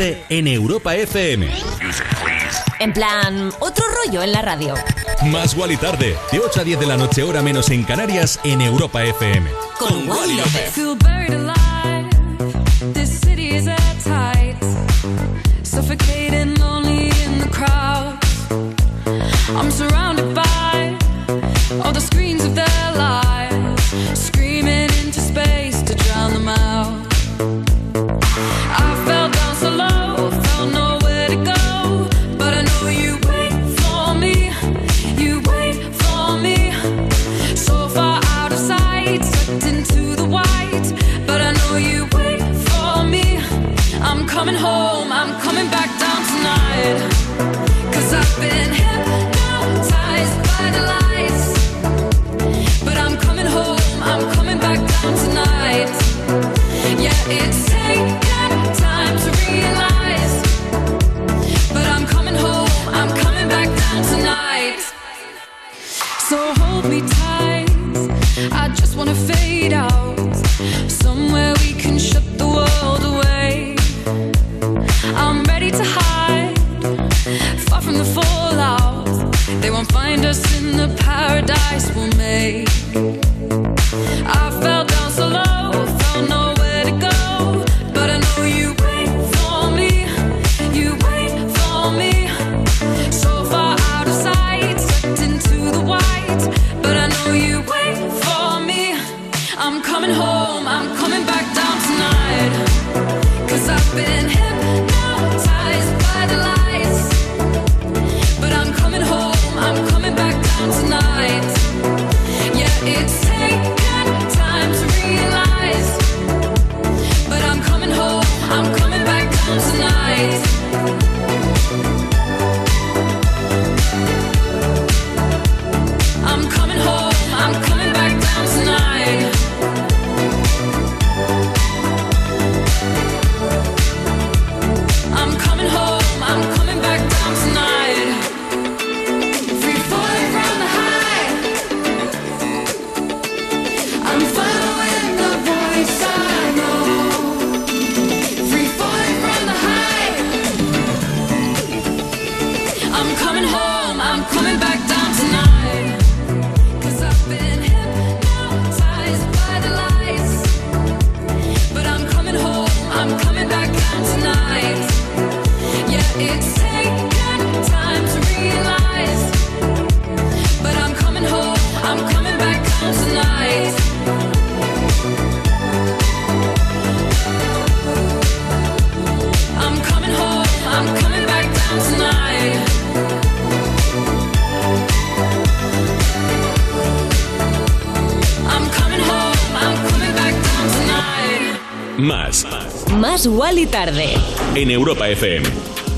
tarde en Europa FM. En plan, otro rollo en la radio. Más Wally tarde, de 8 a 10 de la noche, hora menos en Canarias, en Europa FM. Con, Con Wally López. López. I'm coming home. Más Wally Tarde. En Europa FM.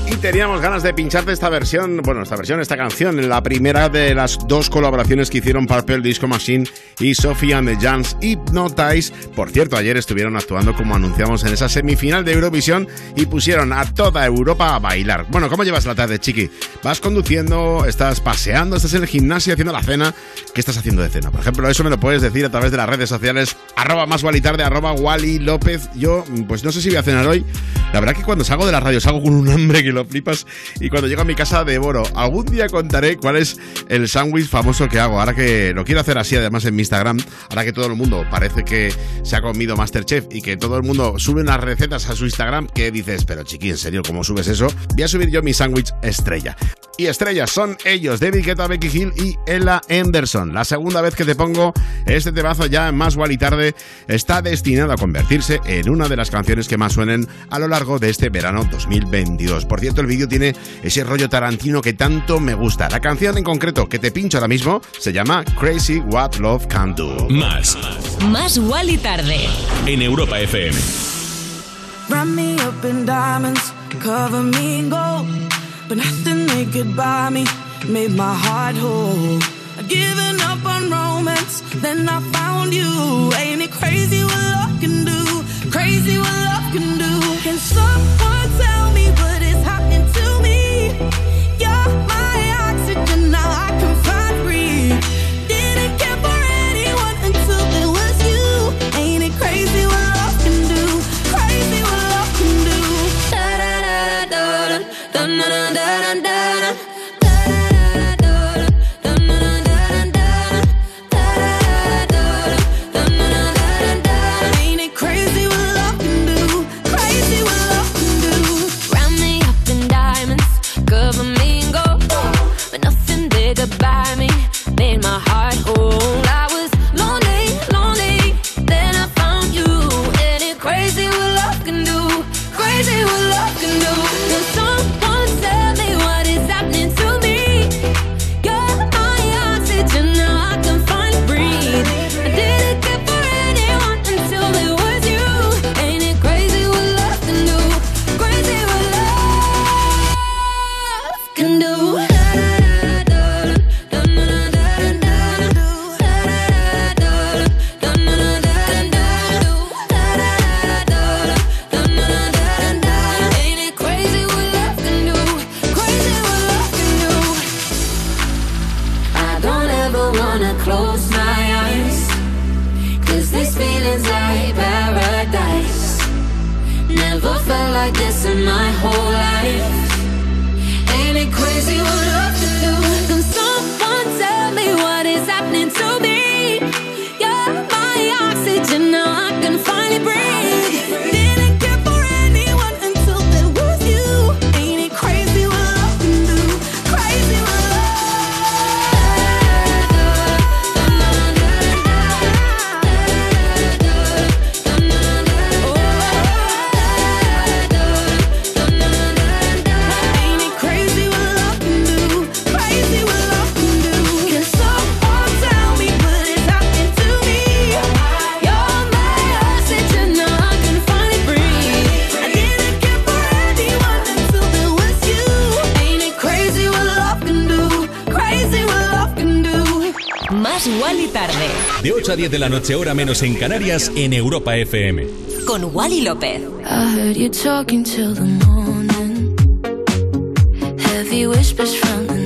Y teníamos ganas de pincharte esta versión, bueno, esta versión, esta canción, la primera de las dos colaboraciones que hicieron Purple Disco Machine y Sophie and the Hypnotize. Por cierto, ayer estuvieron actuando como anunciamos en esa semifinal de Eurovisión y pusieron a toda Europa a bailar. Bueno, ¿cómo llevas la tarde, chiqui? ¿Vas conduciendo? ¿Estás paseando? ¿Estás en el gimnasio haciendo la cena? ¿Qué estás haciendo de cena? Por ejemplo, eso me lo puedes decir a través de las redes sociales Arroba más Wally Tarde, arroba Wally López. Yo, pues no sé si voy a cenar hoy, la verdad que cuando salgo de la radio salgo con un hambre que lo flipas y cuando llego a mi casa devoro. Algún día contaré cuál es el sándwich famoso que hago. Ahora que lo quiero hacer así además en mi Instagram, ahora que todo el mundo parece que se ha comido Masterchef y que todo el mundo sube unas recetas a su Instagram, que dices, pero chiqui, ¿en serio cómo subes eso? Voy a subir yo mi sándwich estrella. Y estrellas son ellos, David Guetta, Becky Hill y Ella Anderson. La segunda vez que te pongo este temazo ya en Más y Tarde está destinado a convertirse en una de las canciones que más suenen a lo largo de este verano 2022. Por cierto, el vídeo tiene ese rollo tarantino que tanto me gusta. La canción en concreto que te pincho ahora mismo se llama Crazy What Love Can Do. Más Más y Tarde. en Europa FM. Wrap me up in diamonds, cover me in gold. But nothing they could buy me made my heart whole. I'd given up on romance, then I found you. Ain't it crazy what love can do? Crazy what love can do. Can someone tell me what 10 de la noche, hora menos en Canarias, en Europa FM. Con Wally López. I heard you talking till the morning. Heavy whispers from the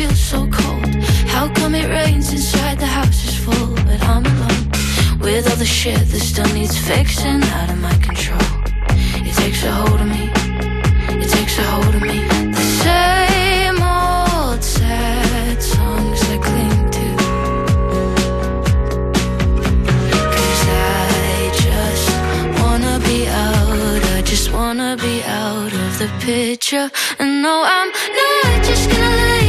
feels so cold. How come it rains inside the house is full, but I'm alone with all the shit that still needs fixing out of my control. It takes a hold of me. It takes a hold of me. The same old sad songs I cling to. Cause I just wanna be out. I just wanna be out of the picture. And no, I'm not just gonna lay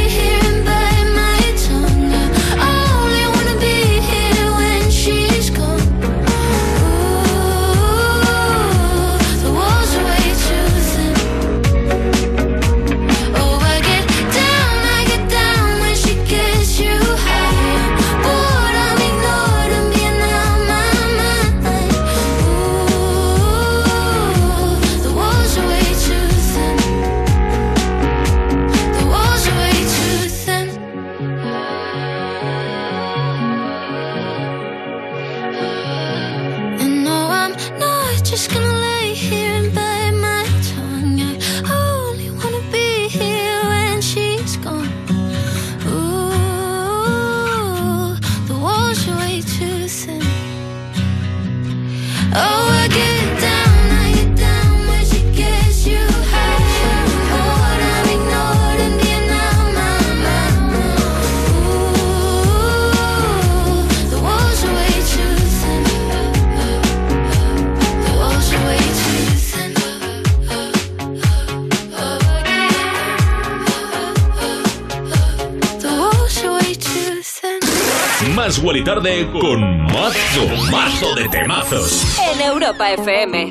Más y Tarde con mazo, mazo de temazos. En Europa FM.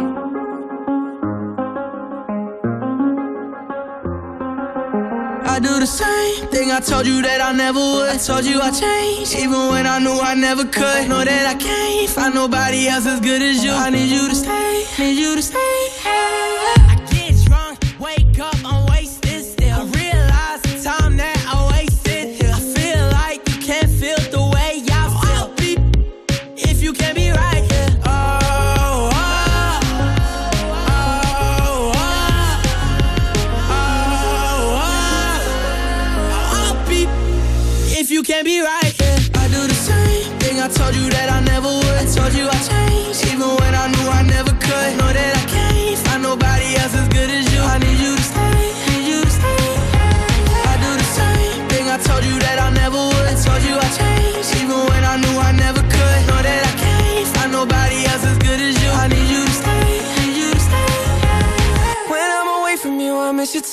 I do the same thing I told you that I never would. I told you I changed, even when I knew I never could. Know that I can't find nobody else as good as you. I need you to stay, need you to stay.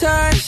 I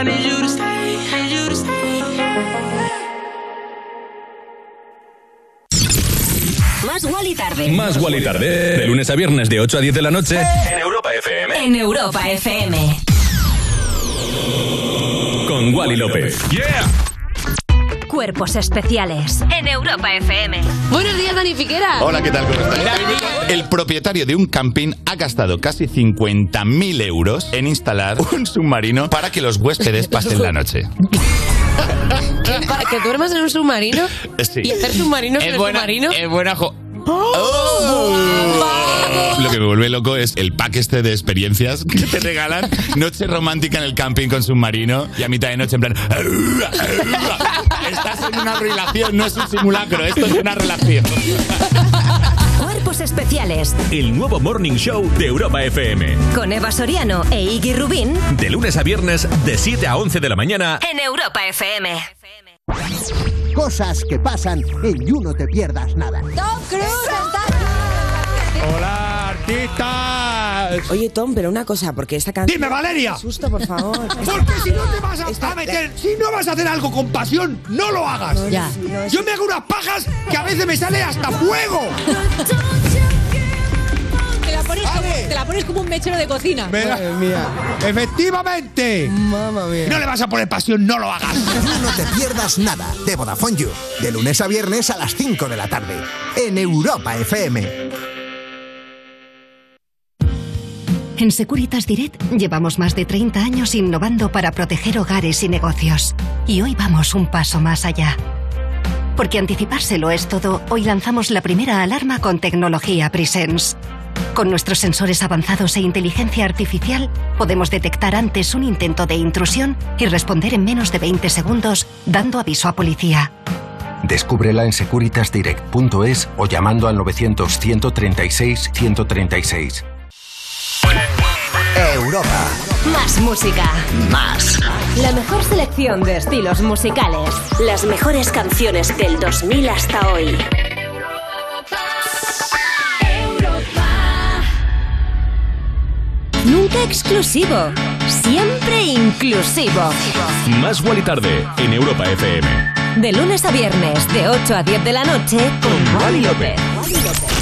I need you to stay, need you to stay. Más Wally tarde. Más y Tarde. De lunes a viernes de 8 a 10 de la noche. En Europa FM. En Europa FM. Con Wally López. ¡Yeah! Cuerpos especiales. En Europa FM. Buenos días, Dani Piquera. Hola, ¿qué tal? ¿Cómo estás? El propietario de un camping ha gastado casi 50.000 euros en instalar un submarino para que los huéspedes pasen la noche. ¿Para que duermas en un submarino? Sí. ¿Y hacer submarinos en Es el buena, submarino? es buena jo- ¡Oh! Lo que me vuelve loco es el pack este de experiencias que te regalan. Noche romántica en el camping con submarino y a mitad de noche en plan... Estás en una relación, no es un simulacro, esto es una relación. Cuerpos Cuerpos Especiales. El nuevo Morning Show de Europa FM. Con Eva Soriano e Iggy Rubín De lunes a viernes, de 7 a 11 de la mañana. en Europa FM. Cosas que pasan en You No Te Pierdas Nada. ¡Tom Cruise ¡Hola, artistas! Oye, Tom, pero una cosa, porque esta canción... ¡Dime, Valeria! Susto, por favor. Porque si no te vas a, a meter, si no vas a hacer algo con pasión, no lo hagas. Ya. Yo me hago unas pajas que a veces me sale hasta fuego. Te la pones, como, te la pones como un mechero de cocina. Madre mía. Efectivamente. Mamma mía. No le vas a poner pasión, no lo hagas. You No Te Pierdas Nada de Vodafone You. De lunes a viernes a las 5 de la tarde. En Europa FM. En Securitas Direct llevamos más de 30 años innovando para proteger hogares y negocios. Y hoy vamos un paso más allá. Porque anticipárselo es todo, hoy lanzamos la primera alarma con tecnología Presence. Con nuestros sensores avanzados e inteligencia artificial, podemos detectar antes un intento de intrusión y responder en menos de 20 segundos, dando aviso a policía. Descúbrela en securitasdirect.es o llamando al 900-136-136. Europa. Más música. Más. La mejor selección de estilos musicales. Las mejores canciones del 2000 hasta hoy. Nunca exclusivo. Siempre inclusivo. Más y tarde en Europa FM. De lunes a viernes, de 8 a 10 de la noche, con Wally López.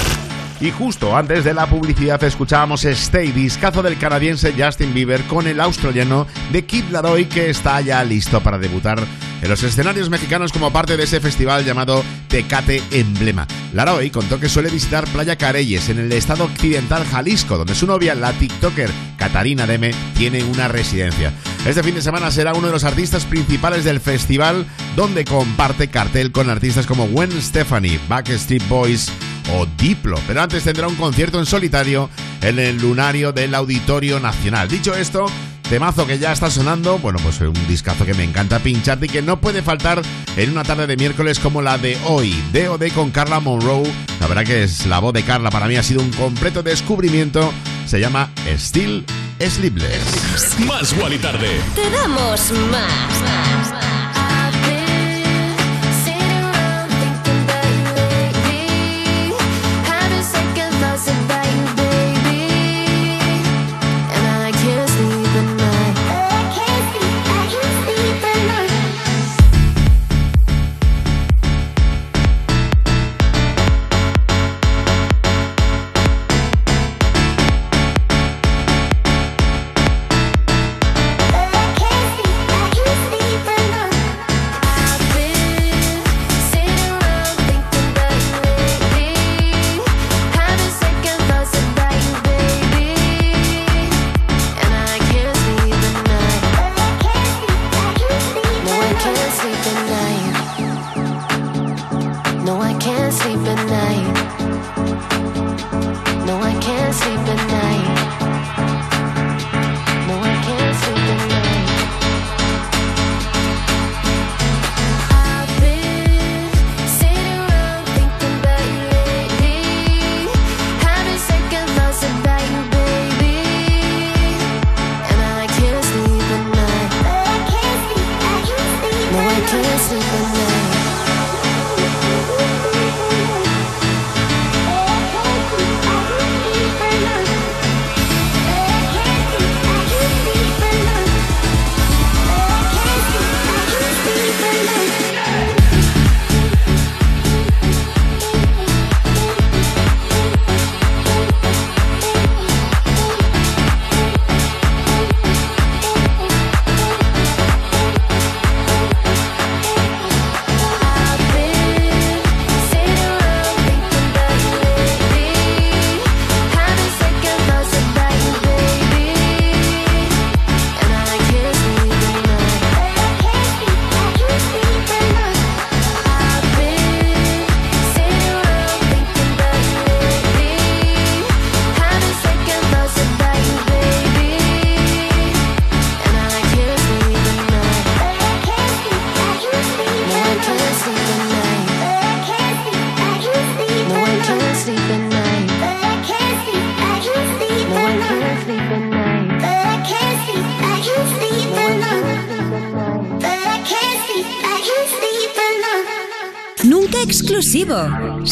Y justo antes de la publicidad escuchábamos Stay, discazo del canadiense Justin Bieber con el australiano de Kid Laroi que está ya listo para debutar en los escenarios mexicanos como parte de ese festival llamado Tecate Emblema. Laroi contó que suele visitar Playa Careyes en el estado occidental Jalisco, donde su novia, la TikToker Catarina Deme, tiene una residencia. Este fin de semana será uno de los artistas principales del festival, donde comparte cartel con artistas como Gwen Stefani, Backstreet Boys o Diplo. Pero antes tendrá un concierto en solitario en el lunario del Auditorio Nacional. Dicho esto, temazo que ya está sonando, bueno, pues un discazo que me encanta pincharte y que no puede faltar en una tarde de miércoles como la de hoy. D.O.D. con Carla Monroe. La verdad que es la voz de Carla para mí ha sido un completo descubrimiento. Se llama Still Sleepless. Más y tarde. Te damos más.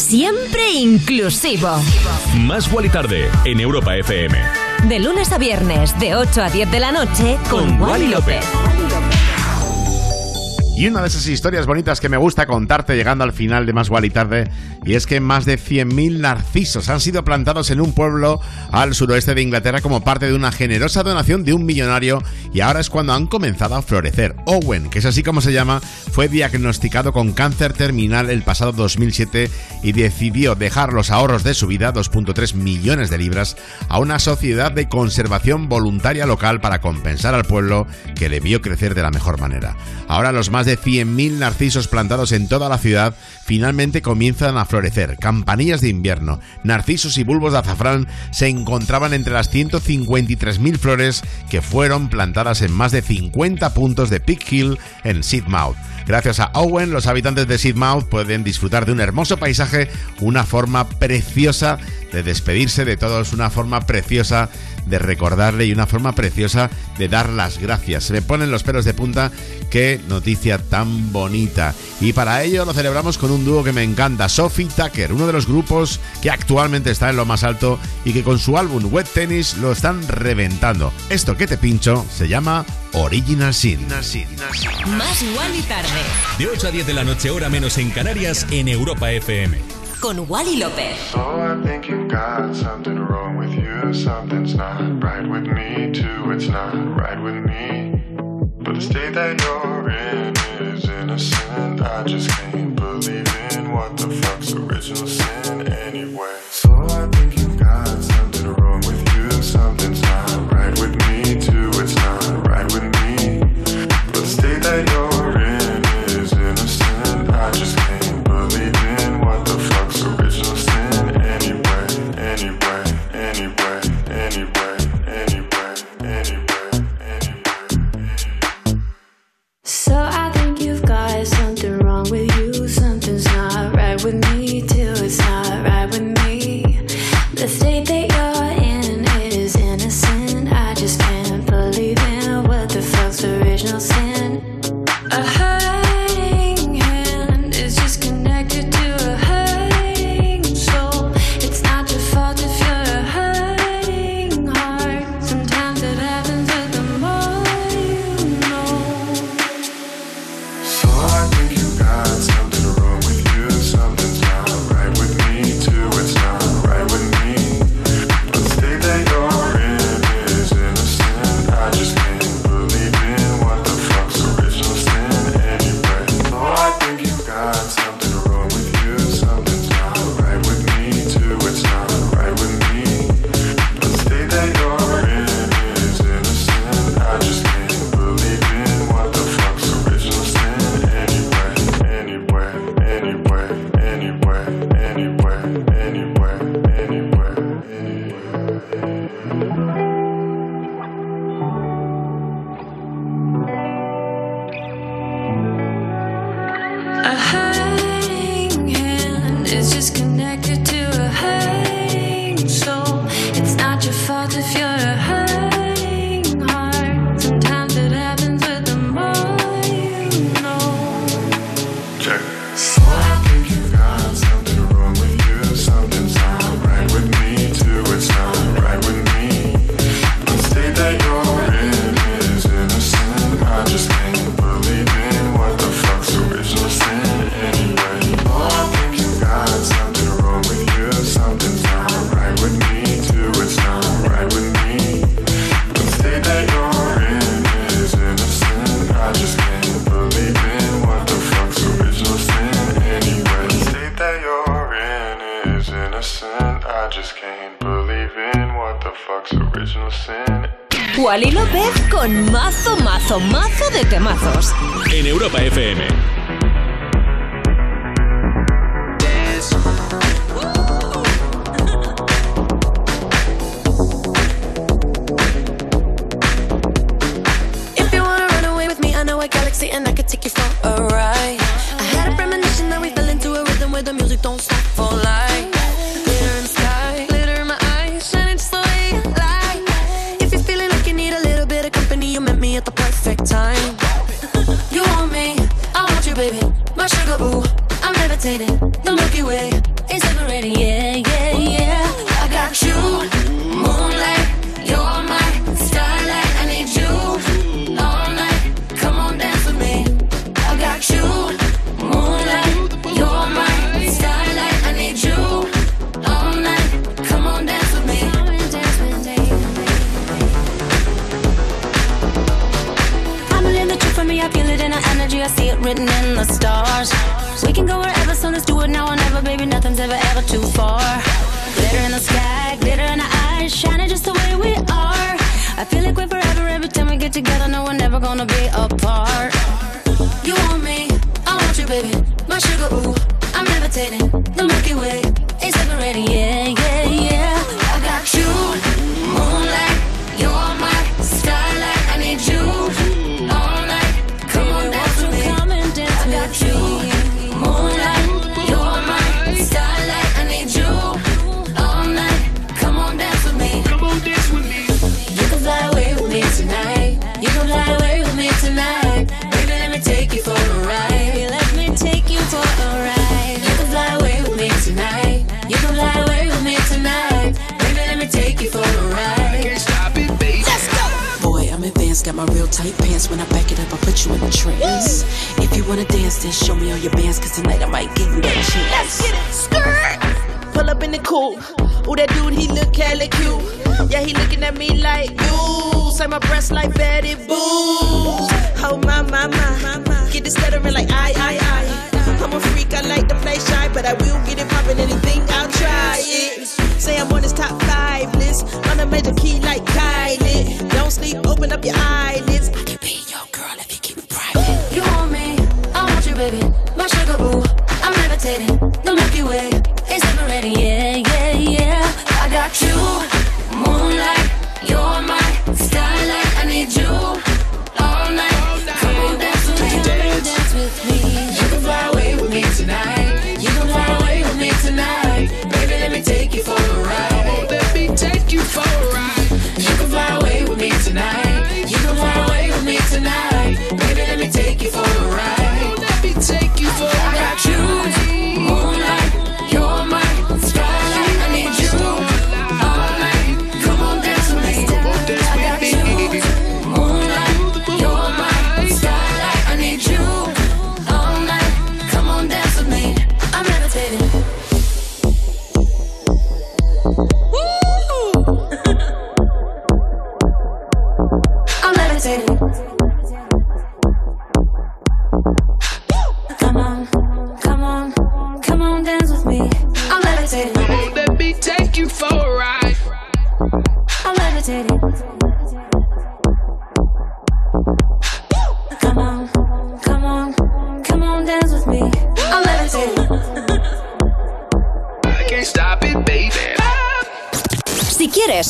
Siempre inclusivo. Más Wally Tarde en Europa FM. De lunes a viernes, de 8 a 10 de la noche, con, Wally López. Y una de esas historias bonitas que me gusta contarte llegando al final de Más y Tarde, y es que más de 100.000 narcisos han sido plantados en un pueblo al suroeste de Inglaterra como parte de una generosa donación de un millonario, y ahora es cuando han comenzado a florecer. Owen, que es así como se llama, fue diagnosticado con cáncer terminal el pasado 2007 y decidió dejar los ahorros de su vida, 2.3 millones de libras, a una sociedad de conservación voluntaria local para compensar al pueblo que le vio crecer de la mejor manera. Ahora los más de 100.000 narcisos plantados en toda la ciudad finalmente comienzan a florecer. Campanillas de invierno, narcisos y bulbos de azafrán se encontraban entre las 153.000 flores que fueron plantadas en más de 50 puntos de Peak Hill en Sidmouth. Gracias a Owen, los habitantes de Sidmouth pueden disfrutar de un hermoso paisaje, una forma preciosa de despedirse de todos, una forma preciosa de recordarle y una forma preciosa de dar las gracias. Se me ponen los pelos de punta, qué noticia tan bonita. Y para ello lo celebramos con un dúo que me encanta, Sophie Tucker, uno de los grupos que actualmente está en lo más alto y que con su álbum Wet Tennis lo están reventando. Esto que te pincho se llama Original Sin. Más Wally tarde. De 8 a 10 de la noche, hora menos en Canarias, en Europa FM. Con Wally López. So I think you've got something wrong with you. Something's not right with me, too. It's not right with me. But the state that you're in is innocent. I just can't believe in what the fuck's original sin anyway. So I think Wally López con mazo, mazo, mazo de temazos. En Europa FM.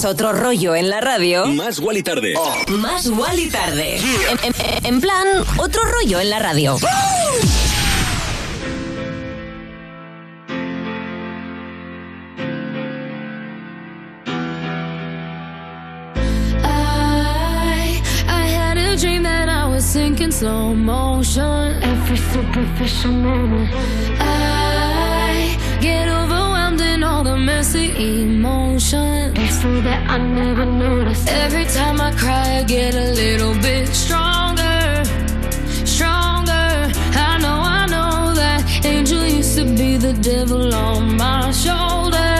otro rollo en la radio. Más Wally Tarde. Oh. Más Wally Tarde. En, plan, otro rollo en la radio. The emotion. It's you that I never noticed. Every time I cry I get a little bit stronger Stronger. I know, I know that Angel used to be the devil on my shoulder.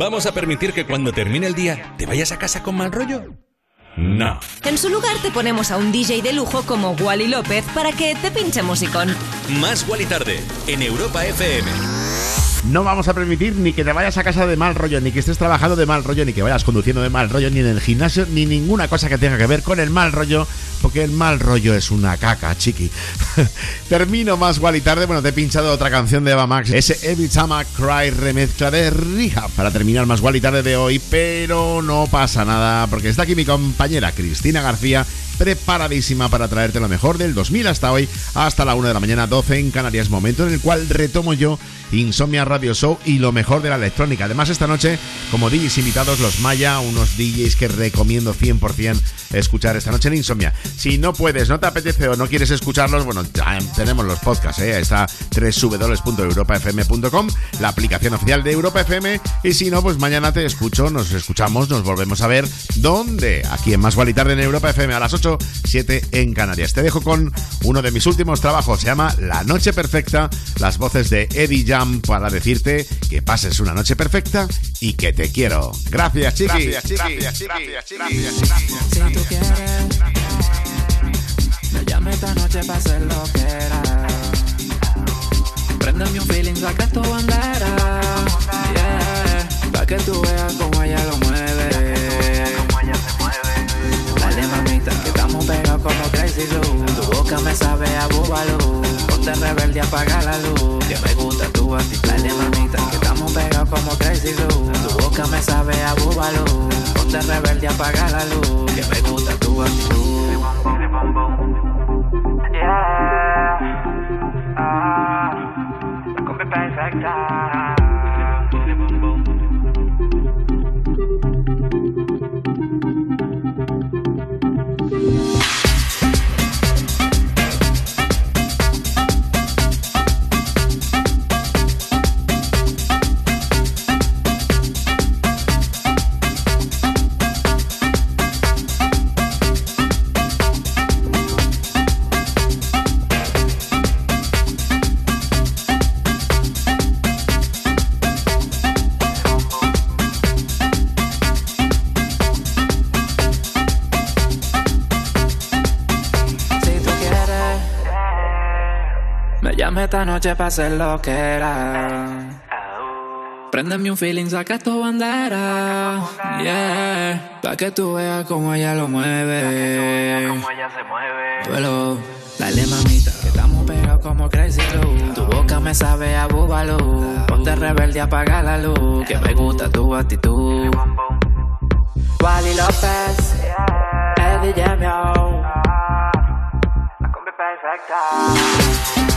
¿Vamos a permitir que cuando termine el día te vayas a casa con mal rollo? No. En su lugar te ponemos a un DJ de lujo como Wally López para que te pinche musicón. Más Wally tarde en Europa FM. No vamos a permitir ni que te vayas a casa de mal rollo, ni que estés trabajando de mal rollo, ni que vayas conduciendo de mal rollo, ni en el gimnasio, ni ninguna cosa que tenga que ver con el mal rollo, porque el mal rollo es una caca, chiqui. *laughs* Termino más igual y tarde. Bueno, te he pinchado otra canción de Eva Max, ese Every Cry remezcla de Rehab, para terminar más igual y tarde de hoy, pero no pasa nada, porque está aquí mi compañera Cristina García preparadísima para traerte lo mejor del 2000 hasta hoy, hasta la 1 de la mañana, 12 en Canarias, momento en el cual retomo yo Insomnia Radio Show y lo mejor de la electrónica. Además, esta noche, como DJs invitados, los Maya, unos DJs que recomiendo 100% escuchar esta noche en Insomnia. Si no puedes, no te apetece o no quieres escucharlos, bueno, tenemos los podcasts, ¿eh? está www.europafm.com, la aplicación oficial de Europa FM, y si no, pues mañana te escucho, nos escuchamos, nos volvemos a ver. ¿Dónde? Aquí en Más y Tarde en Europa FM a las 8, 7 en Canarias. Te dejo con uno de mis últimos trabajos, se llama La Noche Perfecta, las voces de Eddie Jam para decirte que pases una noche perfecta y que te quiero. Gracias, chiqui. Gracias, chiqui. Gracias, chiqui. Si me llame esta noche para hacer lo que era. Préndeme un feeling, saca tu bandera. Yeah, pa' que tú veas cómo ella lo mueve. Dale mamita, que estamos pegados como Crazy Glue. Tu boca me sabe a búbalo. Ponte rebelde, apaga la luz. Que me gusta tu actitud. Dale mamita, que estamos pegados como Crazy Glue. Tu boca me sabe a búbalo. Ponte rebelde, apaga la luz. Que me gusta tu actitud. perfecta. Esta noche para hacer lo que era. Préndeme un feeling, saca tu bandera. Yeah, pa' que tú veas cómo ella lo mueve. Duelo, dale mamita, que estamos pegados como Crazy Glue. Tu boca me sabe a búbalo. Ponte rebelde, apaga la luz. Que me gusta tu actitud. Wally López, Eddie yo. La combi perfecta.